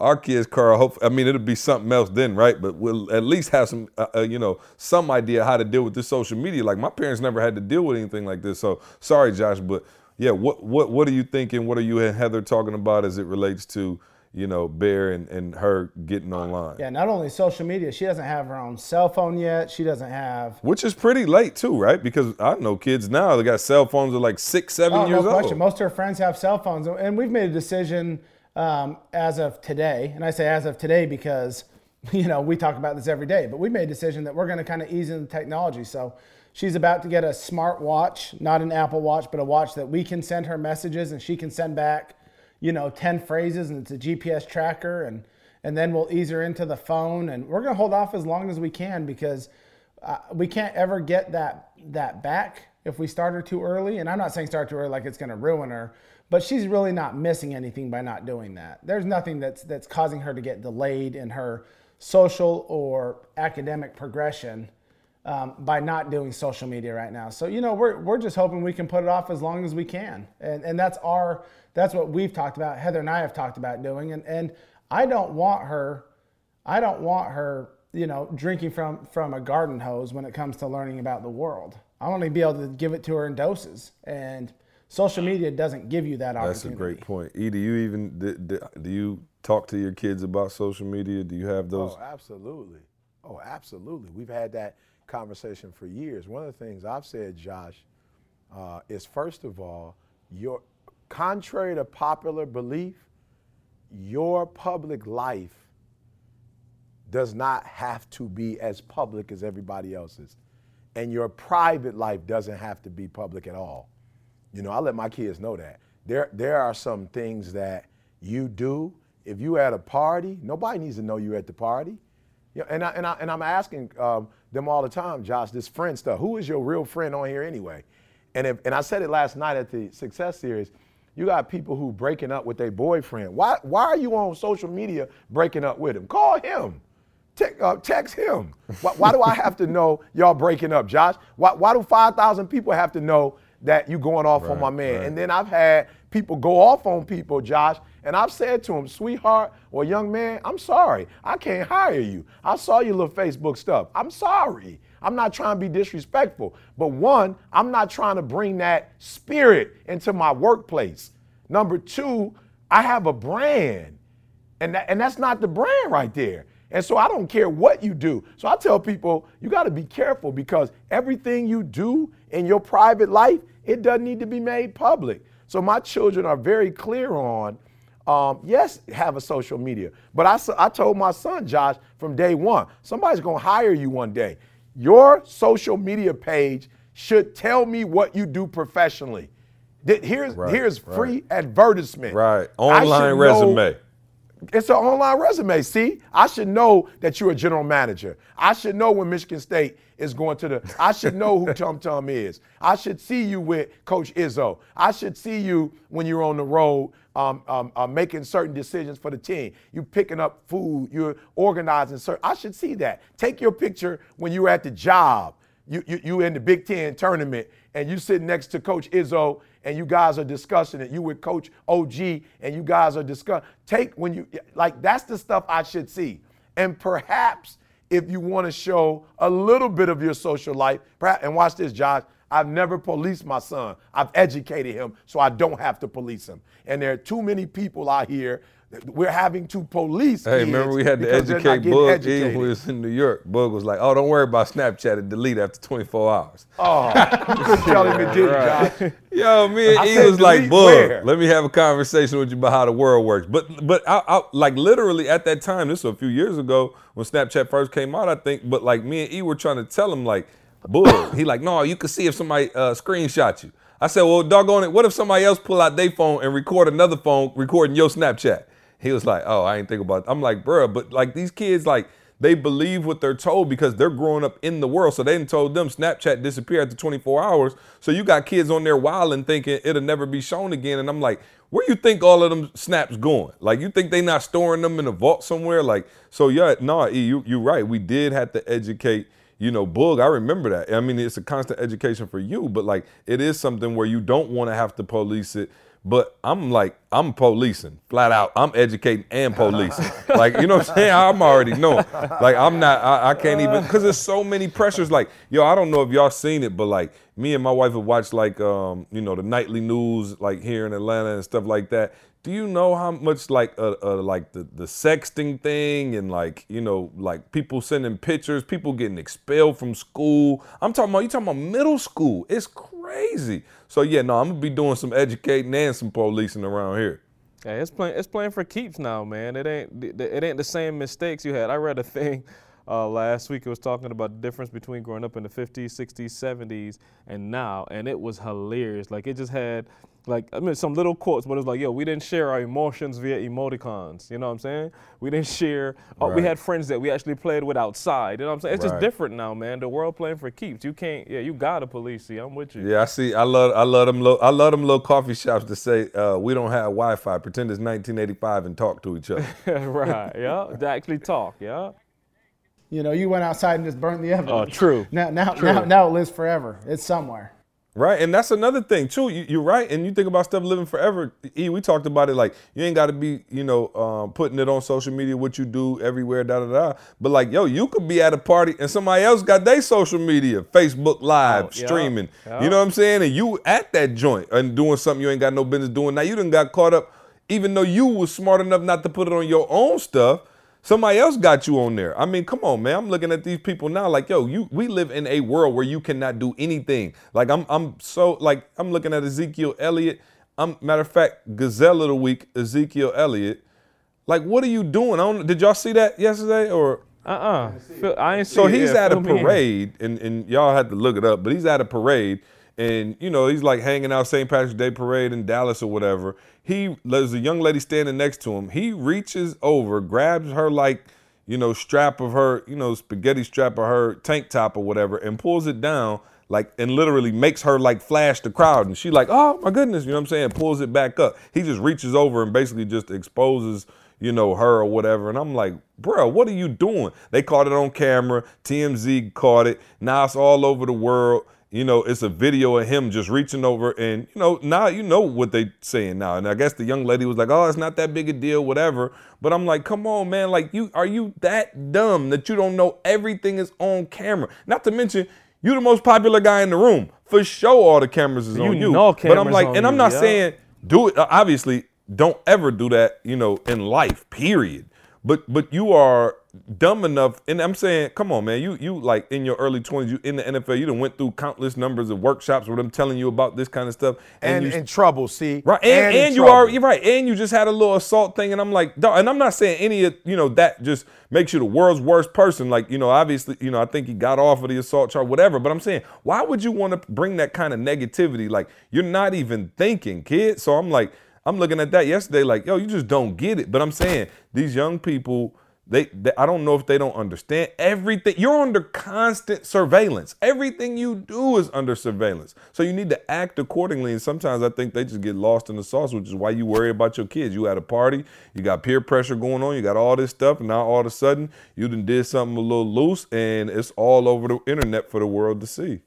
our kids, Karl, hope, I mean, it'll be something else then, right? But we'll at least have some, uh, uh, you know, some idea how to deal with this social media. Like my parents never had to deal with anything like this. So sorry, Josh, but yeah, what what what are you thinking? What are you and Heather talking about as it relates to, you know, Bear and, and her getting online? yeah, not only social media, she doesn't have her own cell phone yet. She doesn't have, Which is pretty late too, right? Because I know kids now they got cell phones at like six, seven oh, years no question. old. Most of her friends have cell phones. And we've made a decision um, as of today. And I say as of today because, (laughs) you know, we talk about this every day, but we made a decision that we're going to kind of ease into the technology. So she's about to get a smart watch, not an Apple watch, but a watch that we can send her messages and she can send back, you know, 10 phrases and it's a GPS tracker. And, and then we'll ease her into the phone. And we're going to hold off as long as we can because uh, we can't ever get that that back if we start her too early. And I'm not saying start too early like it's going to ruin her, but she's really not missing anything by not doing that. There's nothing that's that's causing her to get delayed in her social or academic progression um, by not doing social media right now. So you know we're we're just hoping we can put it off as long as we can, and and that's our that's what we've talked about. Heather and I have talked about doing, and and I don't want her I don't want her, you know, drinking from from a garden hose when it comes to learning about the world. I want to be able to give it to her in doses, and social media doesn't give you that opportunity. That's a great point. E, do you even do, do, do you talk to your kids about social media? Do you have those? Oh, absolutely. Oh, absolutely. We've had that conversation for years. One of the things I've said, Josh, uh, is first of all, your contrary to popular belief, your public life does not have to be as public as everybody else's. And your private life doesn't have to be public at all. You know, I let my kids know that. There, there are some things that you do. If you at a party, nobody needs to know you're at the party. Yeah, and, I, and, I, and I'm asking um, them all the time, Josh, this friend stuff. Who is your real friend on here anyway? And, if, and I said it last night at the Success Series. You got people who breaking up with their boyfriend. Why, why are you on social media breaking up with him? Call him. Te- uh, text him. Why, why do I have to know y'all breaking up, Josh? Why, why do 5,000 people have to know that you going off on my man? right. And then I've had people go off on people, Josh, and I've said to them, sweetheart or young man, I'm sorry. I can't hire you. I saw your little Facebook stuff. I'm sorry. I'm not trying to be disrespectful. But one, I'm not trying to bring that spirit into my workplace. Number two, I have a brand. And, that, and that's not the brand right there. And so I don't care what you do. So I tell people, you got to be careful because everything you do in your private life, it doesn't need to be made public. So my children are very clear on, um, yes, have a social media. But I, I told my son, Josh, from day one, somebody's going to hire you one day. Your social media page should tell me what you do professionally. Here's, Right, here's right. free advertisement. Right. Online know- resume. it's an online resume. See, I should know that you're a general manager. I should know when Michigan State is going to the. I should know who (laughs) Tum Tum is. I should see you with Coach Izzo. I should see you when you're on the road, um, um, uh, making certain decisions for the team. You picking up food. You're organizing. Certain, I should see that. Take your picture when you're at the job. You, you you in the Big Ten tournament and you sitting next to Coach Izzo and you guys are discussing it. You with Coach OG and you guys are discussing. Take when you like that's the stuff I should see. And perhaps if you want to show a little bit of your social life, perhaps, and watch this, Josh. I've never policed my son. I've educated him so I don't have to police him. And there are too many people out here. that We're having to police. Hey, remember we had to because they're not educate Bug even when we was in New York. Bug was like, "Oh, don't worry about Snapchat and delete after 24 hours." Oh, you couldn't tell him it (laughs) didn't, Josh. Yo, me and E was like, "Bug, where?" let me have a conversation with you about how the world works." But, but I, I, like literally at that time, this was a few years ago when Snapchat first came out, I think. But like me and E were trying to tell him, like, "Bug," he like, "No, you can see if somebody uh, screenshot you." I said, "Well, doggone it, what if somebody else pull out their phone and record another phone recording your Snapchat?" He was like, "Oh, I ain't think about." It. I'm like, "Bruh, but like these kids, like." They believe what they're told because they're growing up in the world. So they didn't told them Snapchat disappeared after 24 hours. So you got kids on there wilding thinking it'll never be shown again. And I'm like, where you think all of them snaps going? Like you think they not storing them in a vault somewhere? Like, so yeah, no, E, you you right. We did have to educate you know, Boog, I remember that. I mean, it's a constant education for you, but like it is something where you don't want to have to police it. But I'm like, I'm policing flat out. I'm educating and policing. (laughs) like, you know what I'm saying? I'm already knowing. Like, I'm not, I, I can't even, (laughs) because there's so many pressures. Like, yo, I don't know if y'all seen it, but like, me and my wife have watched like, um, you know, the nightly news, like here in Atlanta and stuff like that. Do you know how much like uh, uh like the the sexting thing and like you know like people sending pictures, people getting expelled from school? I'm talking about you talking about middle school. It's crazy. So yeah, no, I'm gonna be doing some educating and some policing around here. Yeah, it's playing. It's playing for keeps now, man. It ain't. It ain't the same mistakes you had. I read a thing uh, last week. It was talking about the difference between growing up in the 50s, 60s, 70s, and now, and it was hilarious. Like it just had, like I mean, some little quotes, but it was like, yo, we didn't share our emotions via emoticons. You know what I'm saying? We didn't share. Oh, we had friends that we actually played with outside. You know what I'm saying? It's just different now, man. The world playing for keeps. You can't. Yeah, you gotta police. See, I'm with you. Yeah, I see. I love I love them. Little, I love them little coffee shops to say uh, we don't have Wi-Fi. Pretend it's 1985 and talk to each other. (laughs) right. (laughs) Yeah. They actually talk. Yeah. You know, you went outside and just burned the evidence. Oh, true. (laughs) Now, now, True. now, now it lives forever. It's somewhere. Right, and that's another thing too. You, you're right, and you think about stuff living forever. E, we talked about it like you ain't got to be, you know, um, putting it on social media what you do everywhere, da da da. But like, yo, you could be at a party and somebody else got their social media, Facebook Live, Oh, yeah, streaming. yeah. You know what I'm saying? And you at that joint and doing something you ain't got no business doing. Now you done got caught up, even though you was smart enough not to put it on your own stuff. Somebody else got you on there. I mean, come on, man. I'm looking at these people now, like, yo, you. We live in a world where you cannot do anything. Like, I'm, I'm so, like, I'm looking at Ezekiel Elliott. I'm matter of fact, Gazelle of the Week, Ezekiel Elliott. Like, what are you doing? I don't. Did y'all see that yesterday or? Uh-uh. Phil- I ain't So it. he's Yeah, at a fill me in. parade, and, and y'all had to look it up, but he's at a parade, and you know, he's like hanging out St. Patrick's Day parade in Dallas or whatever. He there's a young lady standing next to him. He reaches over, grabs her like, you know, strap of her, you know, spaghetti strap of her tank top or whatever, and pulls it down, like, and literally makes her like flash the crowd. And she like, oh my goodness, you know what I'm saying? Pulls it back up. He just reaches over and basically just exposes you know, her or whatever. And I'm like, bro, what are you doing? They caught it on camera. TMZ caught it. Now it's all over the world. You know, it's a video of him just reaching over and, you know, now you know what they saying now. And I guess the young lady was like, oh, it's not that big a deal, whatever. But I'm like, come on, man. Like, you are you that dumb that you don't know everything is on camera? Not to mention, you're the most popular guy in the room. For sure, all the cameras is You on you. know but I'm like, and I'm you, not yeah. saying do it. Obviously, don't ever do that, you know, in life, period. but but you are dumb enough, and I'm saying, come on, man, you you like in your early 20s, you in the NFL, you done went through countless numbers of workshops where them telling you about this kind of stuff, And you, in trouble, see? Right, and, in and, you trouble. are you're right, and you just had a little assault thing, and I'm like, and I'm not saying any of you know that just makes you the world's worst person. Like you know, obviously, you know, I think he got off of the assault charge, whatever. But I'm saying, why would you want to bring that kind of negativity? Like you're not even thinking, kid. So I'm like, I'm looking at that yesterday, like, yo, you just don't get it. But I'm saying these young people. They, they, I don't know if they don't understand everything. You're under constant surveillance. Everything you do is under surveillance. So you need to act accordingly. And sometimes I think they just get lost in the sauce, which is why you worry about your kids. You at a party, you got peer pressure going on, you got all this stuff, and now all of a sudden you done did something a little loose, and it's all over the internet for the world to see.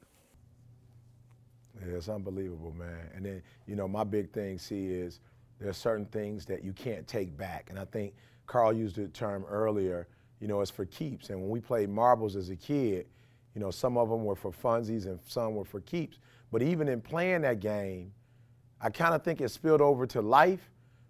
Yeah, it's unbelievable, man. And then, you know, my big thing, see, is there's certain things that you can't take back. And I think Karl used the term earlier, you know, it's for keeps. And when we played marbles as a kid, you know, some of them were for funsies and some were for keeps. But even in playing that game, I kind of think it spilled over to life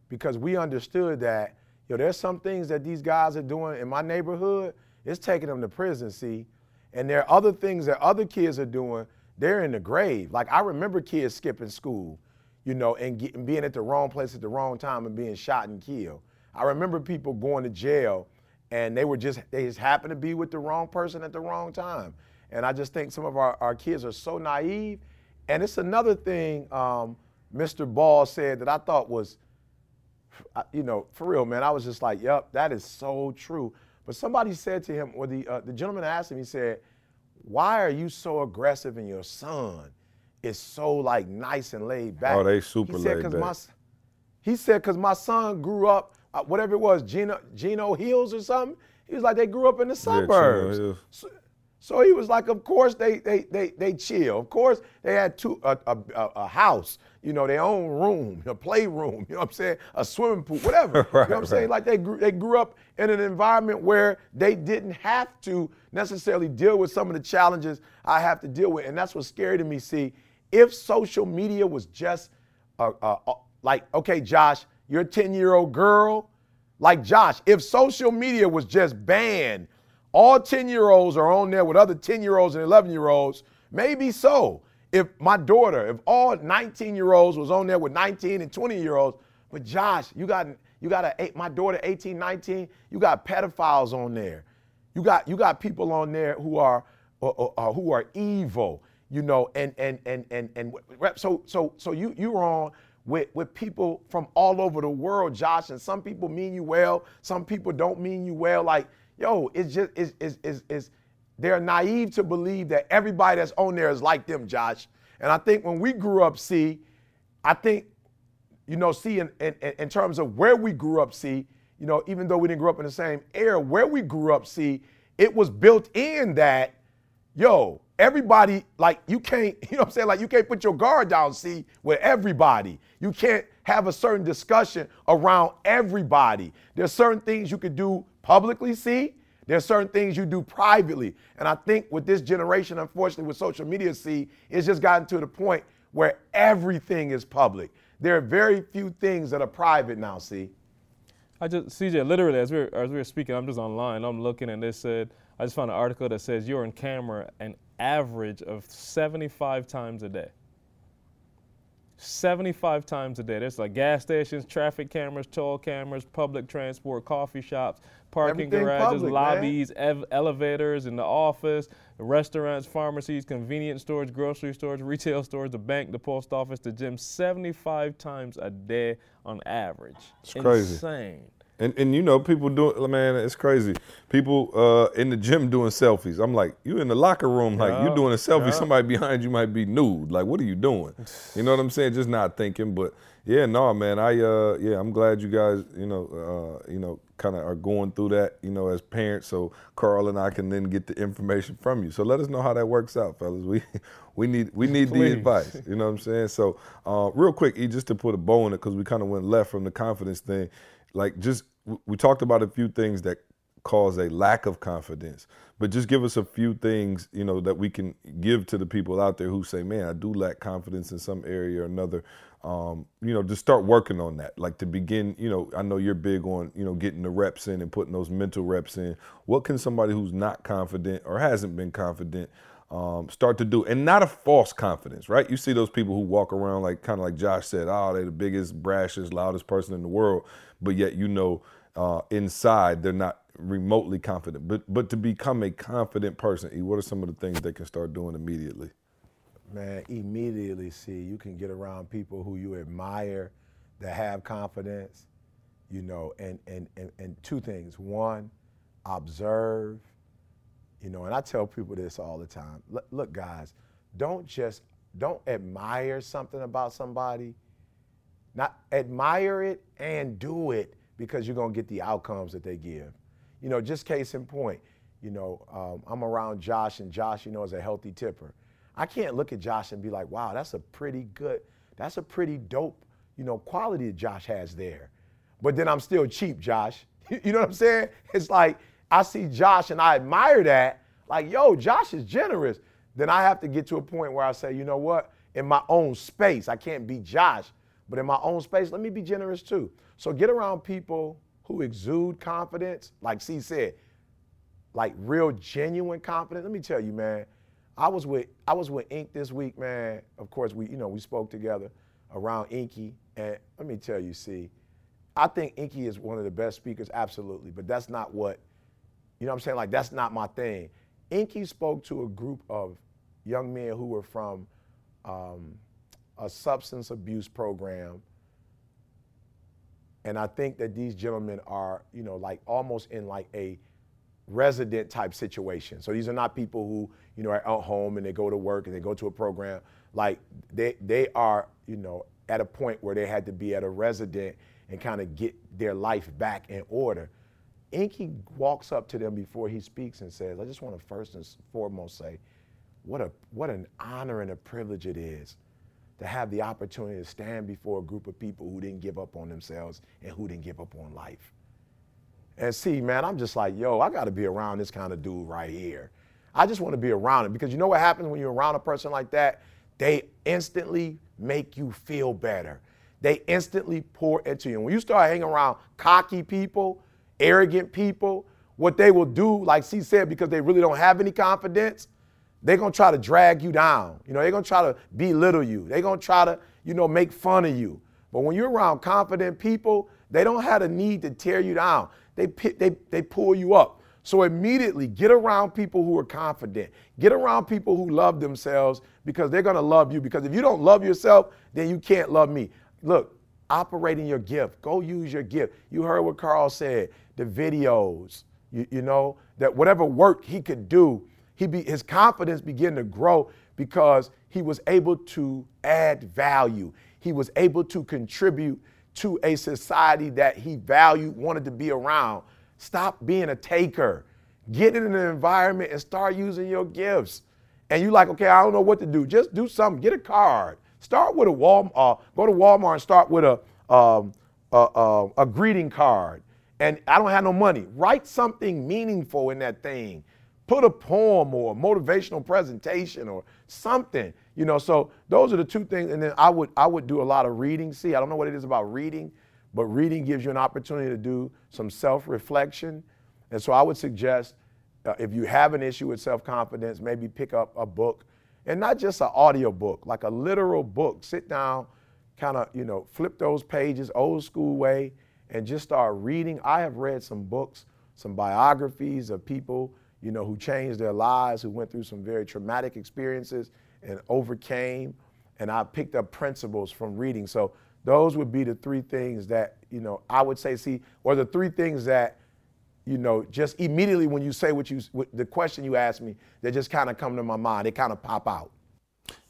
because we understood that, you know, there's some things that these guys are doing in my neighborhood, it's taking them to prison, see. And there are other things that other kids are doing, they're in the grave. Like I remember kids skipping school, you know, and, get, and being at the wrong place at the wrong time and being shot and killed. I remember people going to jail and they were just, they just happened to be with the wrong person at the wrong time. And I just think some of our, our kids are so naive. And it's another thing um, Mr. Ball said that I thought was, you know, for real, man. I was just like, yep, that is so true. But somebody said to him, or the, uh, the gentleman asked him, he said, why are you so aggressive and your son is so like nice and laid back? Oh, they super he said, laid 'Cause back. My, he said, because my son grew up, uh, whatever it was, Chino, Chino Hills or something. He was like, they grew up in the suburbs. Hills. So, so he was like, of course they they they they chill. Of course they had two a, a, a, house, you know, their own room, a playroom, you know what I'm saying, a swimming pool, whatever. (laughs) you know what I'm saying? Like they grew, they grew up in an environment where they didn't have to necessarily deal with some of the challenges I have to deal with, and that's what's scary to me. See, if social media was just uh, uh, like, okay, Josh, you're a 10 year old girl, like Josh, if social media was just banned all 10 year olds are on there with other 10 year olds and 11 year olds, maybe so. If my daughter, if all 19 year olds was on there with 19 and 20 year olds, but Josh, you got you got a my daughter 18, 19, you got pedophiles on there. You got you got people on there who are uh, uh, uh, who are evil, you know, and and and and and so so so you you're on with with people from all over the world, Josh, and some people mean you well, some people don't mean you well. Like, yo, it's just it's it's it's, it's they're naive to believe that everybody that's on there is like them, Josh. And I think when we grew up, see, I think you know, see, in, in, in terms of where we grew up, see, you know, even though we didn't grow up in the same era, where we grew up, see, it was built in that, yo, everybody, like, you can't, (laughs) you know what I'm saying? Like, you can't put your guard down, see, with everybody. You can't have a certain discussion around everybody. There's certain things you could do publicly, see, there's certain things you do privately. And I think with this generation, unfortunately, with social media, see, it's just gotten to the point where everything is public. There are very few things that are private now, see. I just CJ literally as we were, as we were speaking, I'm just online. I'm looking and they said I just found an article that says you're on camera an average of 75 times a day. 75 times a day. There's like gas stations, traffic cameras, toll cameras, public transport, coffee shops, parking Everything garages, public, lobbies, ev- elevators in the office, restaurants, pharmacies, convenience stores, grocery stores, (laughs) retail stores, the bank, the post office, the gym. 75 times a day on average. It's crazy. Insane. And and you know, people do man, it's crazy. People uh, in the gym doing selfies. I'm like, you in the locker room, like you doing a selfie. yeah. Somebody behind you might be nude. Like, what are you doing? You know what I'm saying? Just not thinking. But yeah, no, man. I uh, yeah, I'm glad you guys, you know, uh, you know, kind of are going through that, you know, as parents. So Karl and I can then get the information from you. So let us know how that works out, fellas. (laughs) We we need we need the advice. You know what I'm saying? So uh, real quick, E, just to put a bow on it, because we kind of went left from the confidence thing. Like just we talked about a few things that cause a lack of confidence. But just give us a few things, you know, that we can give to the people out there who say, "Man, I do lack confidence in some area or another." Um, you know, just start working on that. Like to begin, you know, I know you're big on, you know, getting the reps in and putting those mental reps in. What can somebody who's not confident or hasn't been confident um, start to do? And not a false confidence, right? You see those people who walk around like kind of like Josh said, oh, they're the biggest, brashest, loudest person in the world, but yet you know uh, inside they're not remotely confident. But but to become a confident person, what are some of the things they can start doing immediately? man, immediately see you can get around people who you admire that have confidence, you know, and and and, and two things. One, observe, you know, and I tell people this all the time. Look, look, guys, don't just don't admire something about somebody. Not admire it and do it because you're gonna get the outcomes that they give. You know, just case in point, you know, um, I'm around Josh, and Josh, you know, is a healthy tipper. I can't look at Josh and be like, wow, that's a pretty good, that's a pretty dope, you know, quality that Josh has there. But then I'm still cheap, Josh. (laughs) You know what I'm saying? It's like I see Josh and I admire that. Like, yo, Josh is generous. Then I have to get to a point where I say, you know what? In my own space, I can't be Josh, but in my own space, let me be generous too. So get around people who exude confidence, like C said, like real genuine confidence. Let me tell you, man, I was with I was with Ink this week, man. Of course, we you know we spoke together around Inky, and let me tell you, see, I think Inky is one of the best speakers, absolutely. But that's not what, you know, what I'm saying like that's not my thing. Inky spoke to a group of young men who were from um, a substance abuse program. And I think that these gentlemen are, you know, like almost in like a resident type situation. So these are not people who, you know, are at home and they go to work and they go to a program. Like they they are, you know, at a point where they had to be at a resident and kind of get their life back in order. Inky walks up to them before he speaks and says, I just want to first and foremost say, what a what an honor and a privilege it is to have the opportunity to stand before a group of people who didn't give up on themselves and who didn't give up on life. And see, man, I'm just like, yo, I got to be around this kind of dude right here. I just want to be around him because you know what happens when you're around a person like that? They instantly make you feel better. They instantly pour into you. And when you start hanging around cocky people, arrogant people, what they will do, like C said, because they really don't have any confidence, they're gonna try to drag you down. You know, they're gonna try to belittle you. They're gonna try to, you know, make fun of you. But when you're around confident people, they don't have a need to tear you down. They, they, they pull you up. So immediately get around people who are confident. Get around people who love themselves because they're going to love you. Because if you don't love yourself, then you can't love me. Look, operating your gift. Go use your gift. You heard what Karl said, the videos, you, you know, that whatever work he could do, he be, his confidence began to grow because he was able to add value. He was able to contribute to a society that he valued, wanted to be around. Stop being a taker. Get in an environment and start using your gifts. And you're like, okay, I don't know what to do. Just do something. Get a card. Start with a Walmart. Uh, go to Walmart and start with a, um, a, a, a greeting card. And I don't have no money. Write something meaningful in that thing. Put a poem or a motivational presentation or something. You know, so those are the two things. And then I would I would do a lot of reading. See, I don't know what it is about reading, but reading gives you an opportunity to do some self-reflection. And so I would suggest uh, if you have an issue with self-confidence, maybe pick up a book, and not just an audio book, like a literal book. Sit down, kind of you know, flip those pages, old school way, and just start reading. I have read some books, some biographies of people you know, who changed their lives, who went through some very traumatic experiences and overcame. And I picked up principles from reading. So those would be the three things that, you know, I would say, see, or the three things that, you know, just immediately when you say what you, the question you asked me, they just kind of come to my mind. They kind of pop out.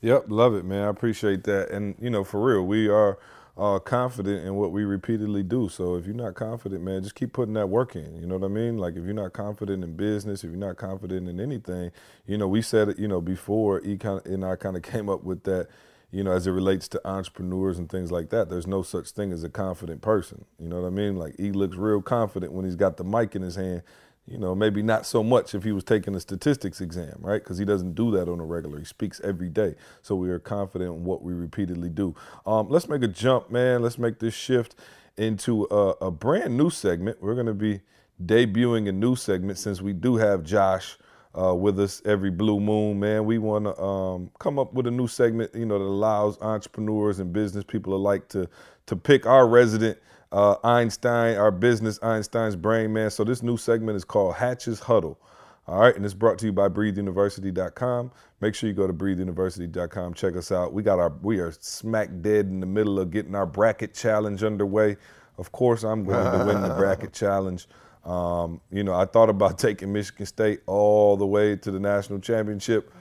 Yep, love it, man. I appreciate that. And, you know, for real, we are uh, confident in what we repeatedly do. So if you're not confident, man, just keep putting that work in. You know what I mean? Like if you're not confident in business, if you're not confident in anything, you know, we said it, you know, before E and I kind of came up with that, you know, as it relates to entrepreneurs and things like that. There's no such thing as a confident person. You know what I mean? Like E looks real confident when he's got the mic in his hand You know, maybe not so much if he was taking a statistics exam, right? Because he doesn't do that on a regular. He speaks every day. So we are confident in what we repeatedly do. Um, let's make a jump, man. Let's make this shift into a, a brand new segment. We're going to be debuting a new segment since we do have Josh uh, with us every blue moon, man. We want to um, come up with a new segment, you know, that allows entrepreneurs and business people alike to to pick our resident uh, Einstein, our business Einstein's brain, man. So this new segment is called Hatch's Huddle. All right, and it's brought to you by BreatheUniversity.com. Make sure you go to BreatheUniversity.com. Check us out. We got our we are smack dead in the middle of getting our bracket challenge underway. Of course, I'm going to win the (laughs) bracket challenge. Um, you know, I thought about (laughs) taking Michigan State all the way to the national championship,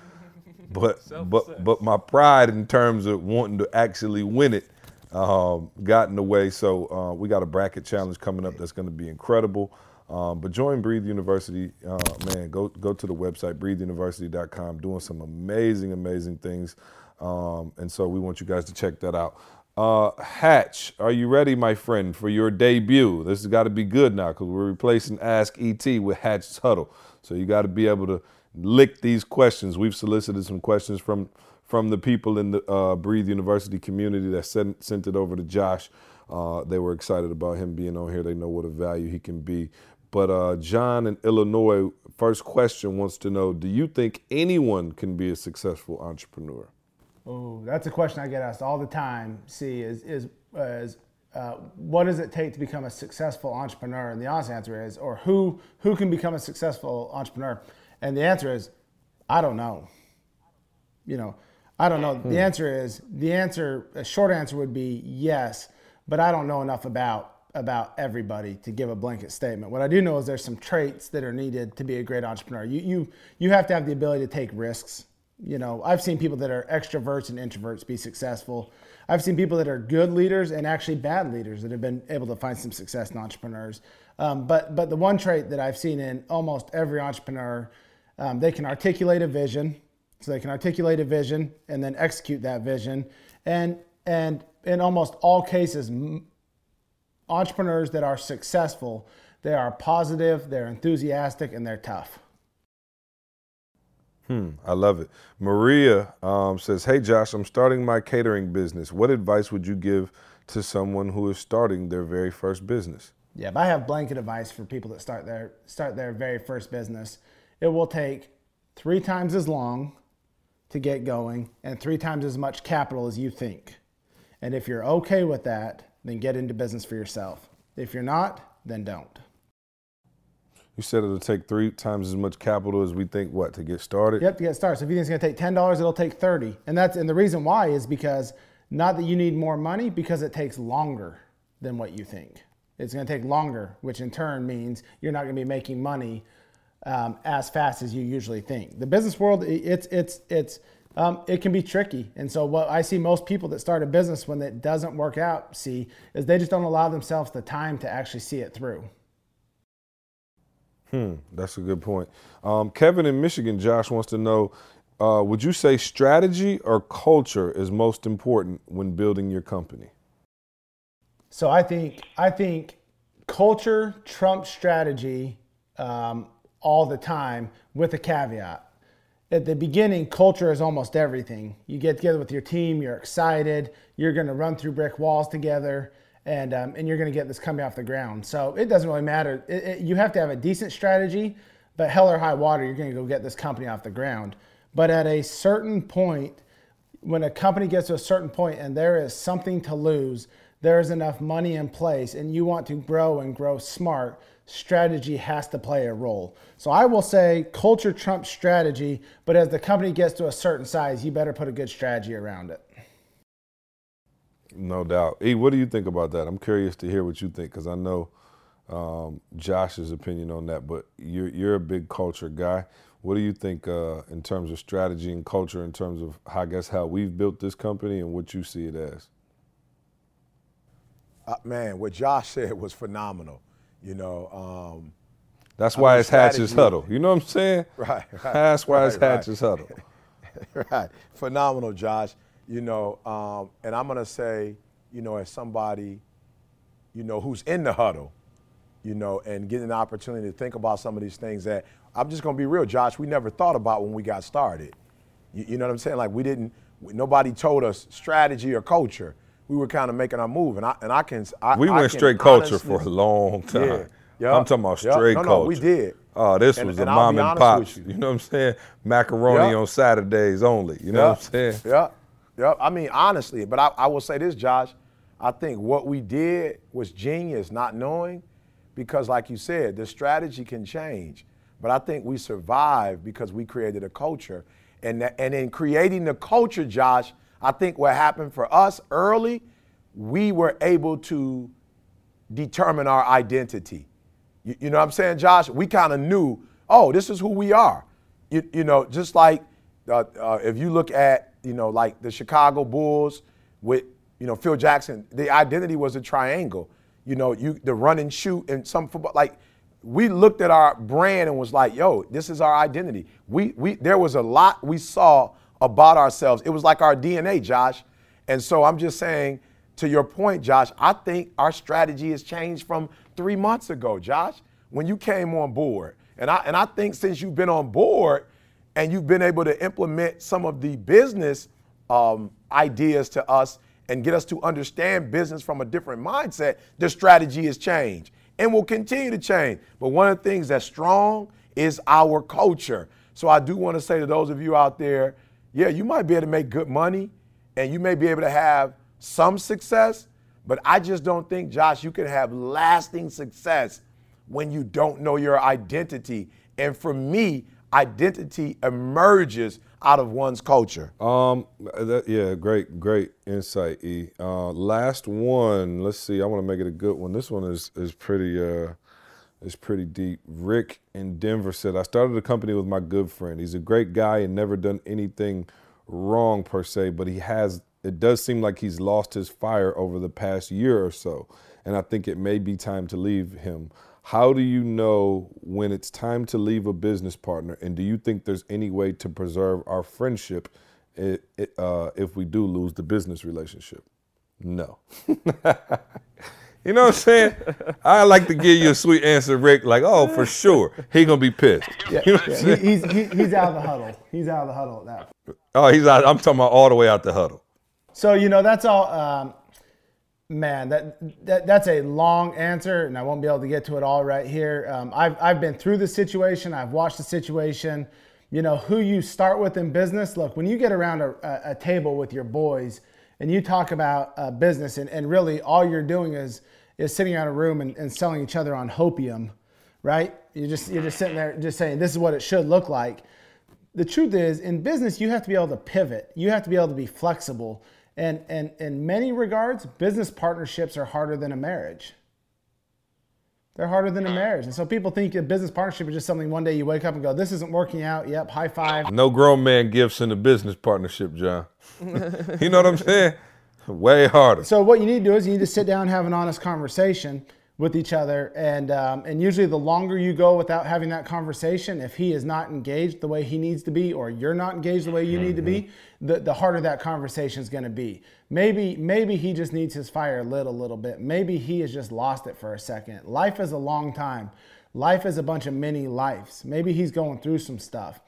but but but my pride in terms of wanting to actually win it um, got in the way. So uh, we got a bracket challenge coming up that's going to be incredible. Um, but join Breathe University, uh, man. Go go to the website breatheuniversity.com, doing some amazing, amazing things. Um, and so we want you guys to check that out. Uh, Hatch, are you ready, my friend, for your debut? This has got to be good now because we're replacing Ask ET with Hatch's Huddle. So you got to be able to lick these questions. We've solicited some questions from from the people in the uh, Breathe University community that sent sent it over to Josh. Uh, they were excited about him being on here. They know what a value he can be. But uh, John in Illinois, first question wants to know: Do you think anyone can be a successful entrepreneur? Oh, that's a question I get asked all the time. See, is is, is uh, what does it take to become a successful entrepreneur? And the honest answer is, or who who can become a successful entrepreneur? And the answer is, I don't know. You know, I don't know. The answer is the answer. A short answer would be yes, but I don't know enough about about everybody to give a blanket statement. What I do know is there's some traits that are needed to be a great entrepreneur. You you you have to have the ability to take risks. You know, I've seen people that are extroverts and introverts be successful. I've seen people that are good leaders and actually bad leaders that have been able to find some success in entrepreneurs. Um, but but the one trait that I've seen in almost every entrepreneur, um, they can articulate a vision. So they can articulate a vision and then execute that vision. And and in almost all cases, entrepreneurs that are successful, they are positive, they're enthusiastic, and they're tough. Hmm, I love it. Maria um, says, "Hey Josh, I'm starting my catering business. What advice would you give to someone who is starting their very first business?" Yeah, I have blanket advice for people that start their start their very first business. It will take three times as long to get going and three times as much capital as you think. And if you're okay with that, then get into business for yourself. If you're not, then don't. You said it'll take three times as much capital as we think. What to get started? Yep, to get started. So if you think it's going to take ten dollars, it'll take thirty, and that's and the reason why is because not that you need more money, because it takes longer than what you think. It's going to take longer, which in turn means you're not going to be making money um, as fast as you usually think. The business world, it's it's it's um, it can be tricky, and so what I see most people that start a business when it doesn't work out see is they just don't allow themselves the time to actually see it through. Hmm, that's a good point. Um, Kevin in Michigan, Josh wants to know: uh, Would you say strategy or culture is most important when building your company? So I think I think culture trumps strategy um, all the time, with a caveat. At the beginning, culture is almost everything. You get together with your team, you're excited, you're going to run through brick walls together, and um, and you're going to get this coming off the ground. So it doesn't really matter. It, it, you have to have a decent strategy, but hell or high water, you're going to go get this company off the ground. But at a certain point, when a company gets to a certain point and there is something to lose, there is enough money in place, and you want to grow and grow smart, strategy has to play a role. So I will say culture trumps strategy, but as the company gets to a certain size, you better put a good strategy around it. No doubt. E, what do you think about that? I'm curious to hear what you think because I know um, Josh's opinion on that. But you're you're a big culture guy. What do you think uh, in terms of strategy and culture? In terms of I guess how we've built this company and what you see it as? Uh, man, what Josh said was phenomenal. You know, um, That's I why mean, it's Hatch's strategy- Huddle. You know what I'm saying? (laughs) Right, right, That's why it's right, right. Huddle. (laughs) right. Phenomenal, Josh. You know, um, and I'm gonna say, you know, as somebody, you know, who's in the huddle, you know, and getting an opportunity to think about some of these things that I'm just going to be real, Josh. We never thought about when we got started. You, you know what I'm saying? Like we didn't. Nobody told us strategy or culture. We were kind of making our move, and I and I can. I, We I went straight culture honestly- for a long time. Yeah. Yup. I'm talking about straight No, no, culture. we did. Oh, this And- was and a mom and pops. you. You know what I'm saying? Macaroni on Saturdays only. You know what I'm saying? Yeah, yeah. I mean, honestly, but I, I will say this, Josh. I think what we did was genius, not knowing, because like you said, the strategy can change. But I think we survived because we created a culture, and that, and in creating the culture, Josh, I think what happened for us early, we were able to determine our identity. You, you know what I'm saying, Josh? We kind of knew, oh, this is who we are. You, you know, just like uh, uh, if you look at, you know, like the Chicago Bulls with, you know, Phil Jackson, the identity was a triangle. You know, you the run and shoot and some football. Like we looked at our brand and was like, yo, this is our identity. We we there was a lot we saw about ourselves. It was like our DNA, Josh. And so I'm just saying, to your point, Josh, I think our strategy has changed from three months ago, Josh, when you came on board. And I and I think since you've been on board and you've been able to implement some of the business um, ideas to us and get us to understand business from a different mindset, the strategy has changed and will continue to change. But one of the things that's strong is our culture. So I do want to say to those of you out there, yeah, you might be able to make good money and you may be able to have some success, but I just don't think, Josh, you can have lasting success when you don't know your identity. And for me, identity emerges out of one's culture. Um, that, yeah, great, great insight, E. Uh, last one. Let's see. I want to make it a good one. This one is is pretty uh, is pretty deep. Rick in Denver said, "I started a company with my good friend. He's a great guy and never done anything wrong per se, but he has. It does seem like he's lost his fire over the past year or so, and I think it may be time to leave him." How do you know when it's time to leave a business partner? And do you think there's any way to preserve our friendship uh, if we do lose the business relationship? No. (laughs) you know what I'm saying? I like to give you a sweet answer, Rick. Like, oh, for sure, he gonna be pissed. (laughs) You know Yeah, he, he's he, he's out of the huddle. He's out of the huddle at that. point. Oh, he's out. I'm talking about all the way out the huddle. So you know that's all. Um, man, that, that that's a long answer, and I won't be able to get to it all right here. Um, I've I've been through the situation. I've watched the situation. You know who you start with in business. Look, when you get around a, a, a table with your boys and you talk about uh, business, and, and really all you're doing is is sitting around a room and, and selling each other on hopium, right? You're just you're just sitting there just saying this is what it should look like. The truth is in business you have to be able to pivot. You have to be able to be flexible. And and in many regards business partnerships are harder than a marriage they're harder than a mm. marriage and so people think a business partnership is just something one day you wake up and go this isn't working out yep high five No grown man gifts in a business partnership, John. (laughs) you know what I'm saying? Way harder. So what you need to do is you need to sit down and have an honest conversation with each other, and um, and usually the longer you go without having that conversation, if he is not engaged the way he needs to be, or you're not engaged the way you need to be, the, the harder that conversation is going to be. Maybe maybe he just needs his fire lit a little bit. Maybe he has just lost it for a second. Life is a long time. Life is a bunch of mini lives. Maybe he's going through some stuff.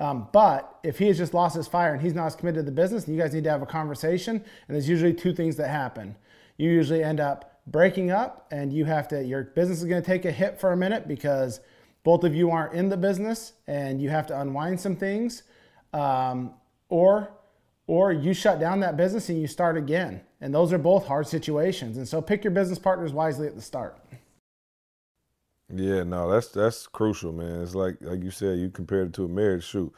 Um, but if he has just lost his fire and he's not as committed to the business, you guys need to have a conversation. And there's usually two things that happen. You usually end up breaking up, and you have to. Your business is going to take a hit for a minute because both of you aren't in the business, and you have to unwind some things, um, or or you shut down that business and you start again. And those are both hard situations. And so pick your business partners wisely at the start. Yeah, no, that's that's crucial, man. It's like like you said, you compared it to a marriage. Shoot,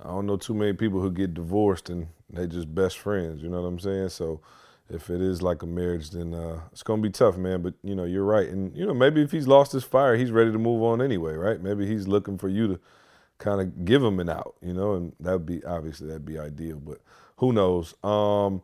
I don't know too many people who get divorced and they just best friends. You know what I'm saying? So if it is like a marriage, then uh, it's gonna be tough, man. But you know, you're right, and you know, maybe if he's lost his fire, he's ready to move on anyway, right? Maybe he's looking for you to kind of give him an out, you know, and that'd be obviously that'd be ideal, but who knows? Um,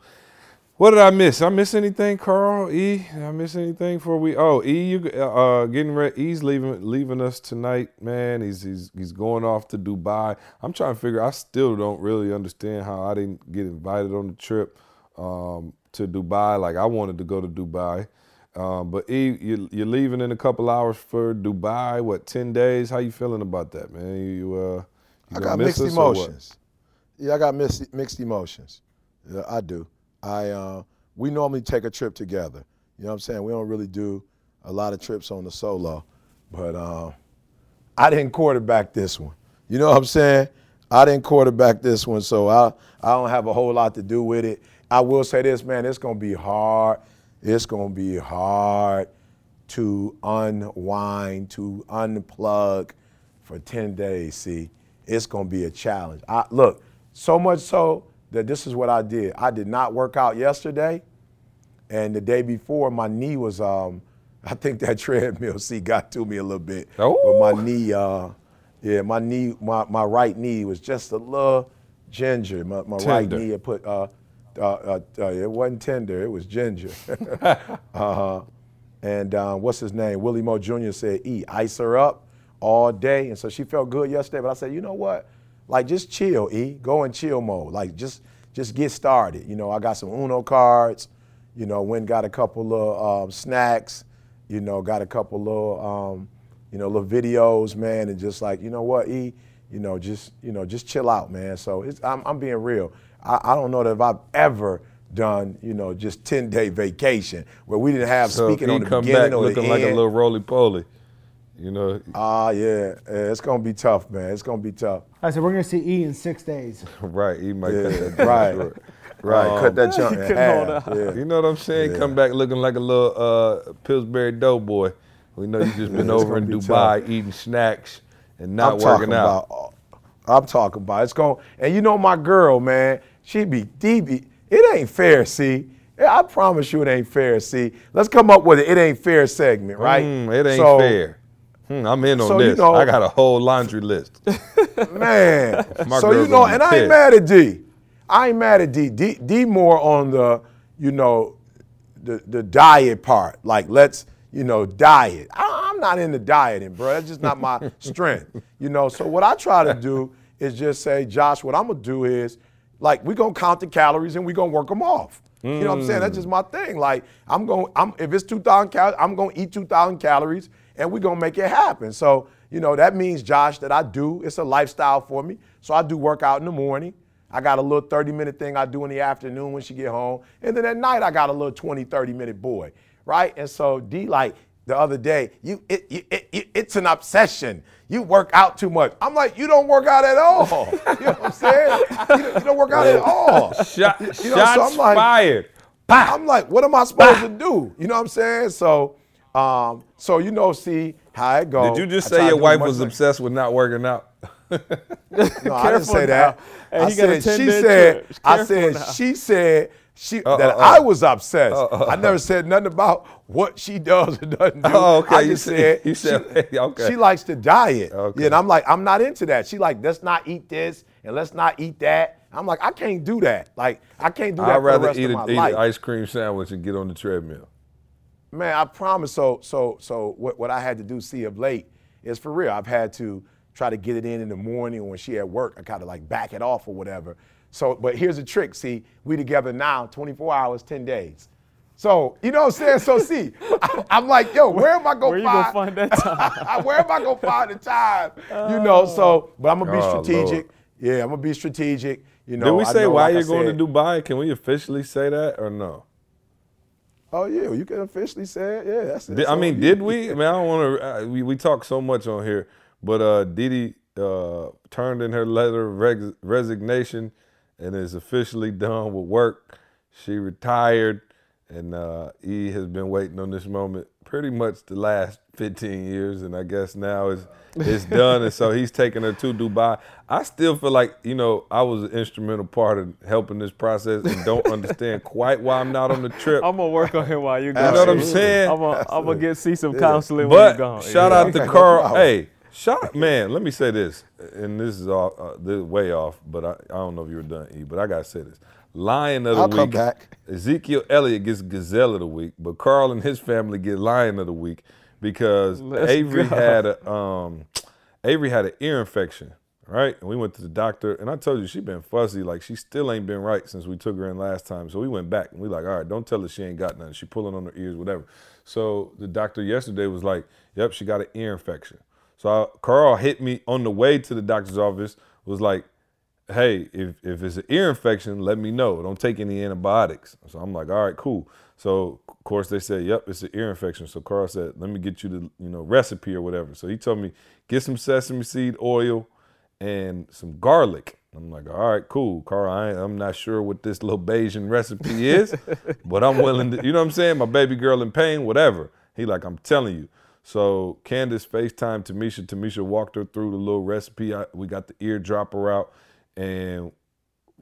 what did I miss? I miss anything, Karl? E? Did I miss anything for we? Oh, E, you uh getting ready? E's leaving leaving us tonight, man. He's he's he's going off to Dubai. I'm trying to figure. I still don't really understand how I didn't get invited on the trip um, to Dubai. Like I wanted to go to Dubai. Um, but you, you're leaving in a couple hours for Dubai. What, ten days? How you feeling about that, man? You, uh, you I got mixed us or what? emotions. Yeah, I got mixed mixed emotions. Yeah, I do. I uh, we normally take a trip together. You know what I'm saying? We don't really do a lot of trips on the solo, but uh, I didn't quarterback this one. You know what I'm saying? I didn't quarterback this one, so I I don't have a whole lot to do with it. I will say this, man. It's gonna be hard. It's gonna be hard to unwind, to unplug for 10 days, see, it's gonna be a challenge. I, look, so much so that this is what I did. I did not work out yesterday, and the day before, my knee was, um, (laughs) I think that treadmill, (laughs) see, got to me a little bit. Oh. But my knee, uh, yeah, my knee, my, my right knee was just a little ginger. My, my right knee had put, uh, uh, uh, uh, it wasn't tender, it was ginger. (laughs) uh-huh. And uh, what's his name? Willie Moe Jr. said, E, ice her up all day. And so she felt good yesterday. But I said, you know what? Like, just chill, E. Go in chill mode. Like, just just get started. You know, I got some Uno cards. You know, went got a couple of um, snacks. You know, got a couple of, um, you know, little videos, man. And just like, you know what, E? You know, just, you know, just chill out, man. So it's, I'm, I'm being real. I, I don't know that if I've ever done, you know, just 10 day vacation where we didn't have So speaking on the come beginning back or the looking like a little roly poly. You know, Ah, yeah, yeah, it's gonna be tough, man. It's gonna be tough. I said we're gonna see E in six days. (laughs) right? He might cut that right, short. (laughs) right. Um, Cut that junk (laughs) in half. out. Yeah. You know what I'm saying? Come back looking like a little uh, Pillsbury Doughboy. We know you just been over in be Dubai tough. eating snacks and not I'm working out. about. I'm talking about. It's going. And you know my girl, man. She be DB. It ain't fair. See. I promise you, it ain't fair. See. Let's come up with it. It ain't fair segment, right? Mm, it ain't So, fair. Hmm, I'm in on so, you this. know- I got a whole laundry list. (laughs) Man. (laughs) My so you know, gonna and I ain't mad at D. I ain't mad at D. D, D more on the, you know, the the diet part. Like let's, you know, diet. I, I'm not into dieting, bro. That's just not my (laughs) strength. You know, so what I try to do is just say, Josh, what I'm gonna do is, like, we're gonna count the calories and we're gonna work them off. You know what I'm saying? That's just my thing. Like, I'm gonna, I'm if it's 2,000 calories, I'm gonna eat 2,000 calories and we're gonna make it happen. So, you know, that means, Josh, that I do. It's a lifestyle for me. So I do work out in the morning. I got a little 30 minute thing I do in the afternoon when she get home. And then at night I got a little 20, 30 minute boy, right? And so D like the other day, you it, it, it, it- it's an obsession. You work out too much. I'm like, you don't work out at all. (laughs) You know what I'm saying? You don't, you don't work out at all. (laughs) Shot, You know, so shots I'm like- fired. I'm like, what am I supposed to do? You know what I'm saying? So, um, so you know, see how it goes. Did you just I say your wife was obsessed with not working out? (laughs) No, I didn't say that. now. Hey, I said she said. I said now. she said she Uh, that uh, uh. I was obsessed. I never said nothing about what she does or doesn't do. Oh, okay. I You just said- said you said- she, (laughs) okay. she likes to diet. Okay. Yeah, and I'm like, I'm not into that. She like, let's not eat this and let's not eat that. I'm like, I can't do that. Like, I can't do that I'd for the rather rest eat, of a, my eat an ice cream sandwich and get on the treadmill. Man, I promise. So, so, so, what, what I had to do, see of late, is for real. I've had to try to get it in in the morning when she at work. I kind of like back it off or whatever. So, but here's the trick. See, we together now, 24 hours, 10 days. So, you know what I'm saying? So, see, I, (laughs) I'm like, yo, where am I gonna Where find? find that time? (laughs) where am I gonna find the time? You know. So, but I'm gonna be Oh, strategic. Lord. Yeah, I'm gonna be strategic. You know. Did we I say know, why like you're going to Dubai? Can we officially say that or no? Oh yeah, you can officially say it. Yeah, that's it. Did, I mean, you- did we? (laughs) I mean, I don't want to. Uh, we we talk so much on here, but uh, Didi uh, turned in her letter of res- resignation and is officially done with work. She retired, and uh, E has been waiting on this moment pretty much the last 15 years, and I guess now it's it's (laughs) done. and so he's taking her to Dubai. I still feel like you know I was an instrumental part of helping this process, and don't (laughs) understand quite why I'm not on the trip. I'm gonna work on him while you go. You know what I'm saying? I'm gonna, I'm gonna get see some counseling when But you gone. shout Yeah. out to (laughs) Karl. hey, shout man. Let me say this, and this is all uh, this is way off, but I, I don't know if you were done, E. But I gotta say this: Lion of the week. I'll week. come back. Ezekiel Elliott gets Gazelle of the week, but Karl and his family get Lion of the week because Let's Avery go. had a um, Avery had an ear infection. right? And we went to the doctor, and I told you she been fuzzy, like she still ain't been right since we took her in last time. So we went back and we like, all right, don't tell her she ain't got nothing. She pulling on her ears, whatever. So the doctor yesterday was like, yep, she got an ear infection. So I, Karl hit me on the way to the doctor's office, was like, hey, if, if it's an ear infection, let me know. Don't take any antibiotics. So I'm like, all right, cool. So of course they said, yep, it's an ear infection. So Karl said, let me get you the you know recipe or whatever. So he told me get some sesame seed oil and some garlic. I'm like, all right, cool, Karl. I I'm not sure what this little Bayesian recipe is, but I'm willing to. You know what I'm saying? My baby girl in pain, whatever. He like, I'm telling you. So Candace FaceTime Tamisha. Tamisha walked her through the little recipe. I, we got the eardropper out, and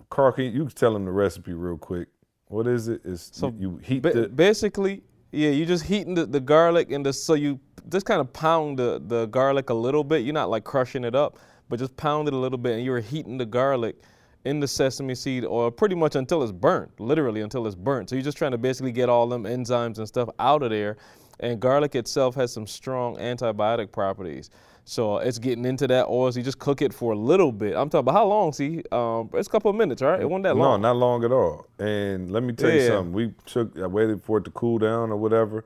Karl, can you, you tell him the recipe real quick? What is it? It's So you, you heat Ba- the basically, yeah, you just heating the, the garlic and the so you just kind of pound the, the garlic a little bit. You're not like crushing it up, but just pound it a little bit, and you're heating the garlic in the sesame seed oil pretty much until it's burnt, literally until it's burnt. So you're just trying to basically get all them enzymes and stuff out of there. And garlic itself has some strong antibiotic properties. So it's getting into that oil. So you just cook it for a little bit. I'm talking about how long? See, um, it's a couple of minutes, right? It wasn't that long. no, not long at all. And let me tell you something. We took, I waited for it to cool down or whatever.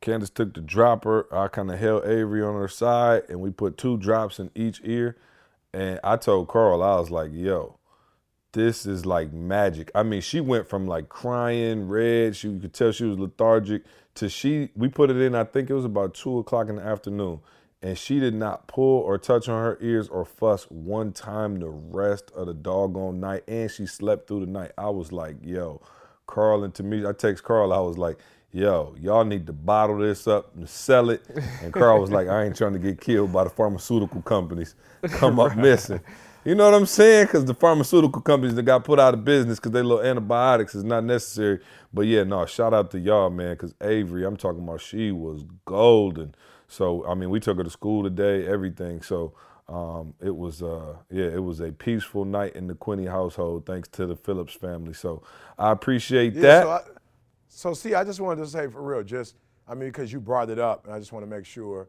Candace took the dropper. I kind of held Avery on her side, and we put two drops in each ear. And I told Karl, I was like, "Yo, this is like magic." I mean, she went from like crying, red. She you could tell she was lethargic. To she, we put it in. I think it was about two o'clock in the afternoon, and she did not pull or touch on her ears or fuss one time the rest of the doggone night. And she slept through the night. I was like, "Yo." Karl and to me, I text Karl, I was like, yo, y'all need to bottle this up and sell it. And Karl was like, I ain't trying to get killed by the pharmaceutical companies. Come up (laughs) missing. You know what I'm saying? Because the pharmaceutical companies that got put out of business because they little antibiotics is not necessary. But yeah, no, shout out to y'all, man, because Avery, I'm talking about, she was golden. So, I mean, we took her to school today, everything. So, um, it was uh, yeah, it was a peaceful night in the Quinney household, thanks to the Phillips family. So I appreciate Yeah, that. So, I, so see, I just wanted to say for real, just I mean, because you brought it up, and I just want to make sure,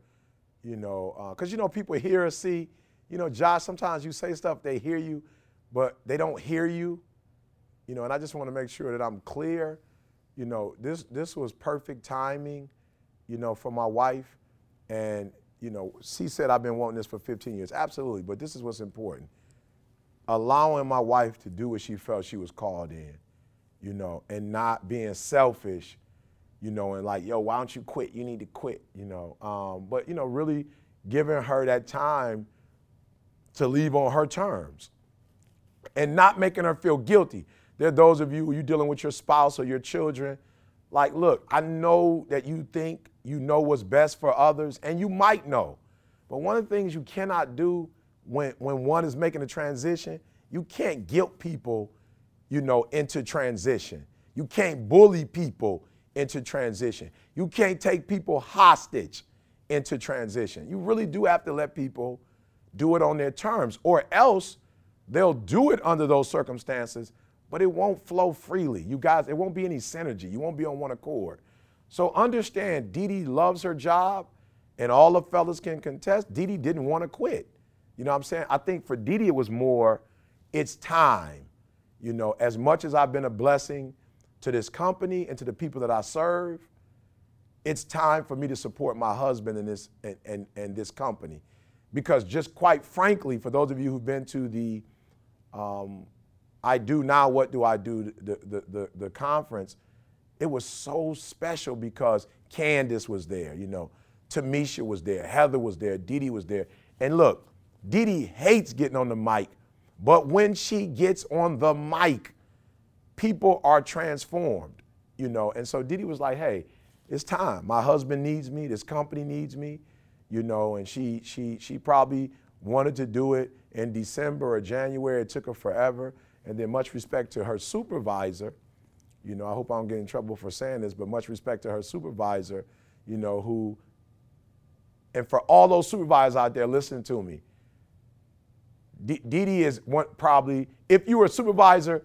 you know, because you know people hear us, see, you know, Josh. Sometimes you say stuff, they hear you, but they don't hear you, you know. And I just want to make sure that I'm clear. You know, this this was perfect timing, you know, for my wife, and you know, she said I've been wanting this for 15 years. Absolutely, but this is what's important allowing my wife to do what she felt she was called in, you know, and not being selfish, you know, and like, yo, why don't you quit? You need to quit, you know. Um, but, you know, really giving her that time to leave on her terms and not making her feel guilty. There are those of you who you dealing with your spouse or your children. Like, look, I know that you think you know what's best for others, and you might know. But one of the things you cannot do when, when one is making a transition, you can't guilt people, you know, into transition. You can't bully people into transition. You can't take people hostage into transition. You really do have to let people do it on their terms, or else they'll do it under those circumstances, but it won't flow freely. You guys, it won't be any synergy. You won't be on one accord. So understand, Dee Dee loves her job, and all the fellas can contest. Dee Dee didn't want to quit. You know what I'm saying? I think for Dee Dee, it was more, it's time. You know, as much as I've been a blessing to this company and to the people that I serve, it's time for me to support my husband in this and, and, and this company. Because just quite frankly, for those of you who've been to the um, I do now, what do I do, the, the, the, the conference, it was so special because Candace was there, you know, Tamisha was there, Heather was there, Dee was there. And look, Dee hates getting on the mic, but when she gets on the mic, people are transformed, you know. And so Dee was like, hey, it's time. My husband needs me, this company needs me, you know, and she she she probably wanted to do it in December or January. It took her forever. And then much respect to her supervisor, you know, I hope I don't get in trouble for saying this, but much respect to her supervisor, you know, who and for all those supervisors out there listening to me, Dee Dee is one probably, if you were a supervisor,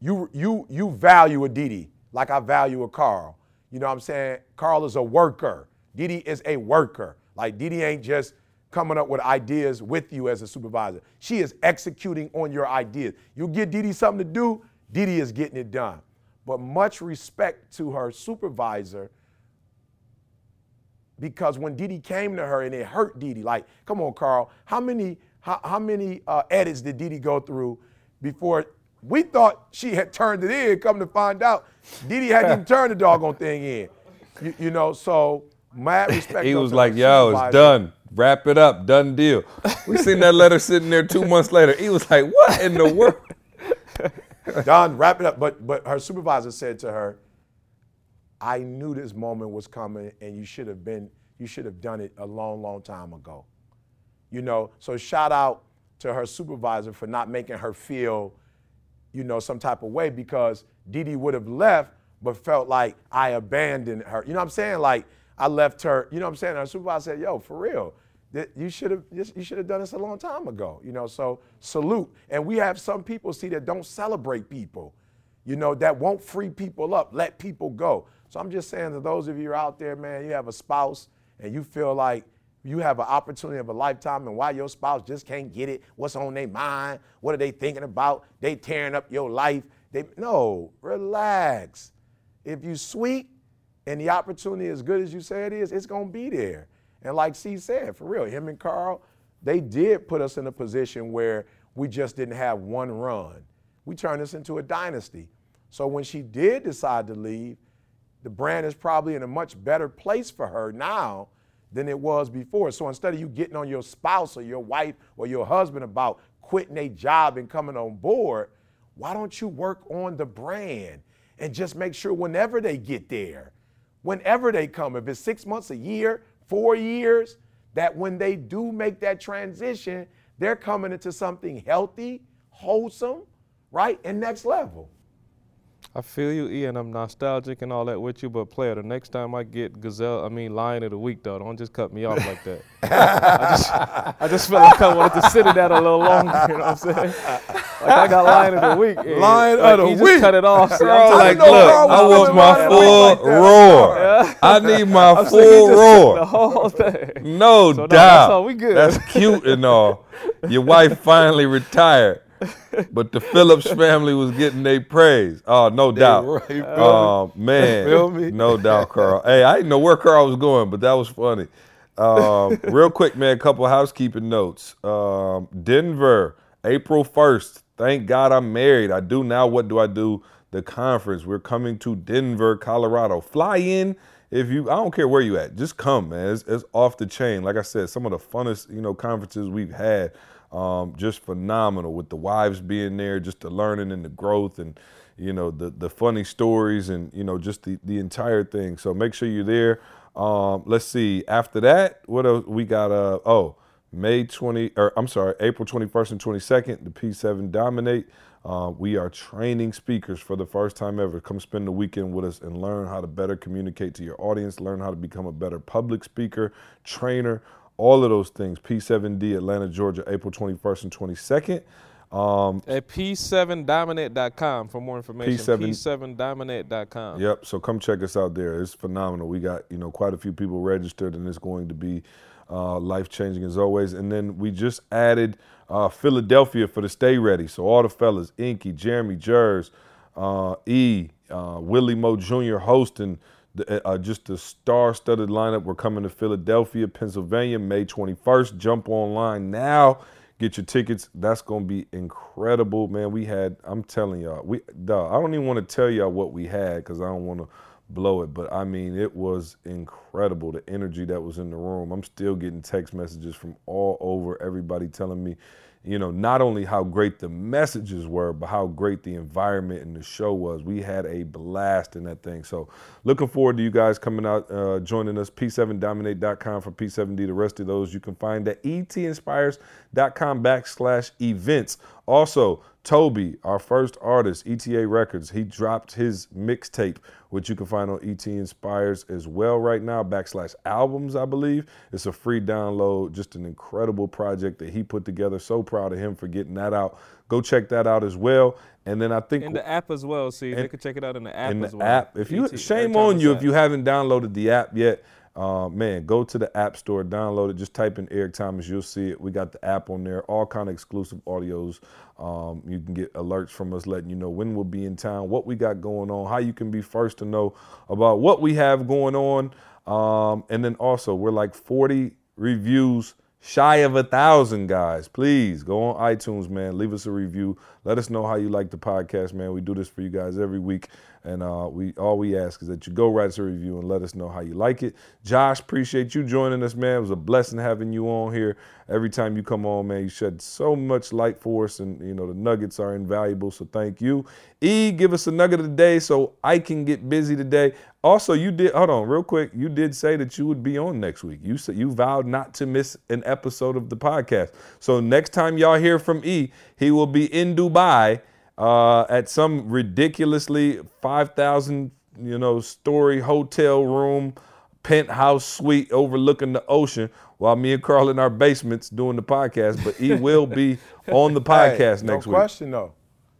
you, you, you value a Dee Dee like I value a Karl. You know what I'm saying? Karl is a worker. Dee Dee is a worker. Like Dee Dee ain't just coming up with ideas with you as a supervisor. She is executing on your ideas. You give Didi something to do, Didi is getting it done. But much respect to her supervisor because when Didi came to her and it hurt Didi, like, come on, Karl, how many how, how many uh, edits did Didi go through before we thought she had turned it in? Come to find out, Didi hadn't even turned the doggone thing in. You, you know, so mad (laughs) respect. He was like, "Yo, it's done. Wrap it up. Done deal." We seen that letter sitting there two months later. He was like, "What in the world?" (laughs) Don, wrap it up. But but her supervisor said to her, I knew this moment was coming and you should have been, you should have done it a long, long time ago. You know, so shout out to her supervisor for not making her feel, you know, some type of way because Didi would have left but felt like I abandoned her. You know what I'm saying? Like I left her, you know what I'm saying? Our supervisor said, yo, for real. You should have you should have done this a long time ago, you know. So salute. And we have some people see that don't celebrate people you know, that won't free people up, let people go. So I'm just saying to those of you out there, man, you have a spouse and you feel like you have an opportunity of a lifetime and why your spouse just can't get it, what's on their mind, what are they thinking about, they tearing up your life. They no, relax. If you sweet and the opportunity as good as you say it is, it's gonna be there. And like C said, for real, him and Karl, they did put us in a position where we just didn't have one run we turned this into a dynasty. So when she did decide to leave, the brand is probably in a much better place for her now than it was before. So instead of you getting on your spouse or your wife or your husband about quitting a job and coming on board, why don't you work on the brand and just make sure whenever they get there, whenever they come, if it's six months, a year, four years, that when they do make that transition, they're coming into something healthy, wholesome, right? And next level. I feel you, Ian. I'm nostalgic and all that with you, but player, the next time I get Gazelle, I mean Lion of the Week, though, don't just cut me off like that. I just, I just felt like I wanted to sit in that a little longer. You know what I'm saying? Like I got Lion of the Week. and, Lion like, of the he Week. just cut it off. See, I'm like, look, I want my Lion of the full Week like that. roar. I need my (laughs) I'm full roar. The whole thing. No So, no, doubt. that's all, we good. That's cute and all. Your wife finally retired, (laughs) but the Phillips family was getting their praise. Oh, no doubt. right, Oh man, no doubt, Karl. Hey, I didn't know where Karl was going, but that was funny. Um, (laughs) real quick, man, a couple housekeeping notes. Um, Denver, April 1st. Thank God I'm married. I do now. What do I do? The conference. We're coming to Denver, Colorado. Fly in if you. I don't care where you at. Just come, man. It's, it's off the chain. Like I said, some of the funnest you know conferences we've had. Um, just phenomenal with the wives being there, just the learning and the growth and you know the the funny stories and you know just the the entire thing. So make sure you're there. Um, let's see. After that, what else we got? Uh oh, May 20 or I'm sorry, April 21st and 22nd. The P7 Dominate. Uh, we are training speakers for the first time ever. Come spend the weekend with us and learn how to better communicate to your audience. Learn how to become a better public speaker, trainer, all of those things. P7D, Atlanta, Georgia, April 21st and 22nd. Um, At p7dominate.com for more information. P7 p7dominate.com. Yep. So come check us out there. It's phenomenal. We got you know quite a few people registered, and it's going to be uh, life changing as always. And then we just added uh, Philadelphia for the Stay Ready. So all the fellas, Inky, Jeremy Jers, uh, E, uh, Willie Mo Jr. hosting. The, uh, just a star-studded lineup. We're coming to Philadelphia, Pennsylvania, May 21st. Jump online now. Get your tickets. That's gonna be incredible, man. We had, I'm telling y'all, we dawg, I don't even want to tell y'all what we had because I don't want to blow it. But I mean, it was incredible. The energy that was in the room. I'm still getting text messages from all over. Everybody telling me, you know, not only how great the messages were, but how great the environment and the show was. We had a blast in that thing. So looking forward to you guys coming out, uh, joining us. P7dominate.com for P7D. The rest of those you can find at etinspires.com backslash events. Also, Toby, our first artist, ETA Records, he dropped his mixtape, which you can find on ET Inspires as well right now, backslash albums, I believe. It's a free download, just an incredible project that he put together. So proud of him for getting that out. Go check that out as well. And then I think In the app as well. See, they can check it out in the app in as the well. app. If you ET, shame on you if you haven't downloaded the app yet. Uh, man, go to the App Store, download it. Just type in Eric Thomas, you'll see it. We got the app on there, all kind of exclusive audios. Um, you can get alerts from us letting you know when we'll be in town, what we got going on, how you can be first to know about what we have going on. Um, and then also, we're like 40 reviews shy of a thousand guys please go on itunes man leave us a review let us know how you like the podcast man we do this for you guys every week and uh, we all we ask is that you go write us a review and let us know how you like it josh appreciate you joining us man it was a blessing having you on here every time you come on man you shed so much light for us and you know the nuggets are invaluable so thank you e give us a nugget of the day so i can get busy today also, you did hold on real quick. You did say that you would be on next week. You said you vowed not to miss an episode of the podcast. So next time y'all hear from E, he will be in Dubai uh, at some ridiculously five thousand you know story hotel room penthouse suite overlooking the ocean while me and Karl in our basements doing the podcast. But he will be (laughs) on the podcast hey, next no week. No question though.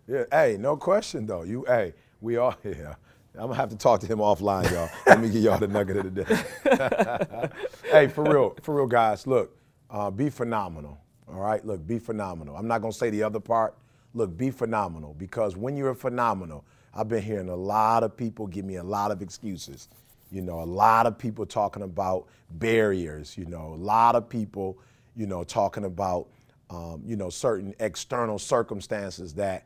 Yeah, hey, no question though. You, hey, we are (laughs) here. I'm gonna have to talk to him offline, y'all. Let me give y'all the nugget of the day. (laughs) hey, for real, for real, guys. Look, uh, be phenomenal. All right, look, be phenomenal. I'm not gonna say the other part. Look, be phenomenal because when you're phenomenal, I've been hearing a lot of people give me a lot of excuses. You know, a lot of people talking about barriers. You know, a lot of people, you know, talking about, um, you know, certain external circumstances that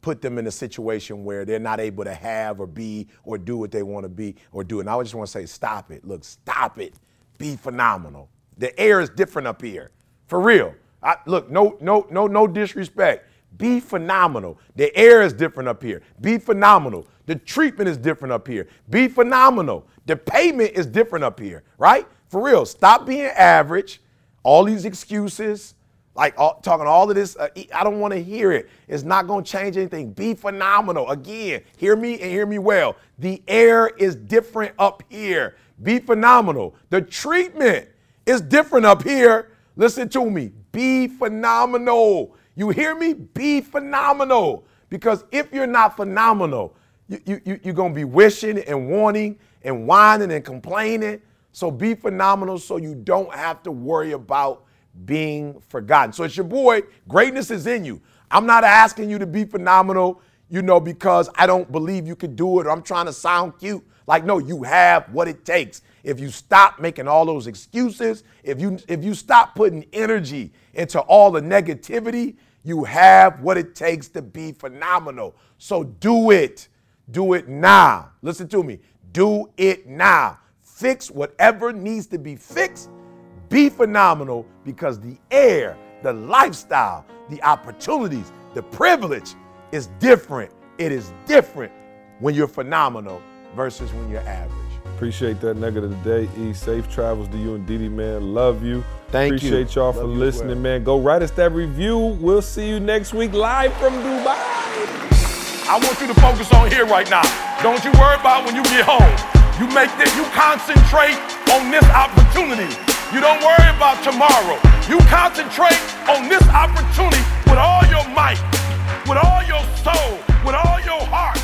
put them in a situation where they're not able to have or be or do what they want to be or do. And I just want to say, stop it. Look, stop it. Be phenomenal. The air is different up here, for real. I, look, no, no, no, no disrespect. Be phenomenal. The air is different up here. Be phenomenal. The treatment is different up here. Be phenomenal. The payment is different up here, right? For real. Stop being average. All these excuses like all, talking all of this, uh, I don't want to hear it. It's not going to change anything. Be phenomenal. Again, hear me and hear me well. The air is different up here. Be phenomenal. The treatment is different up here. Listen to me. Be phenomenal. You hear me? Be phenomenal. Because if you're not phenomenal, you, you, you, you're going to be wishing and wanting and whining and complaining. So be phenomenal so you don't have to worry about being forgotten. So it's your boy. Greatness is in you. I'm not asking you to be phenomenal, you know, because I don't believe you can do it or I'm trying to sound cute. Like, no, you have what it takes. If you stop making all those excuses, if you if you stop putting energy into all the negativity, you have what it takes to be phenomenal. So do it. Do it now. Listen to me. Do it now. Fix whatever needs to be fixed be phenomenal because the air, the lifestyle, the opportunities, the privilege is different. It is different when you're phenomenal versus when you're average. Appreciate that nugget of the day, E. Safe travels to you and Didi, man. Love you. Thank Appreciate you. Appreciate y'all for listening, well. man. Go write us that review. We'll see you next week live from Dubai. I want you to focus on here right now. Don't you worry about when you get home. You make this, you concentrate on this opportunity. You don't worry about tomorrow. You concentrate on this opportunity with all your might, with all your soul, with all your heart.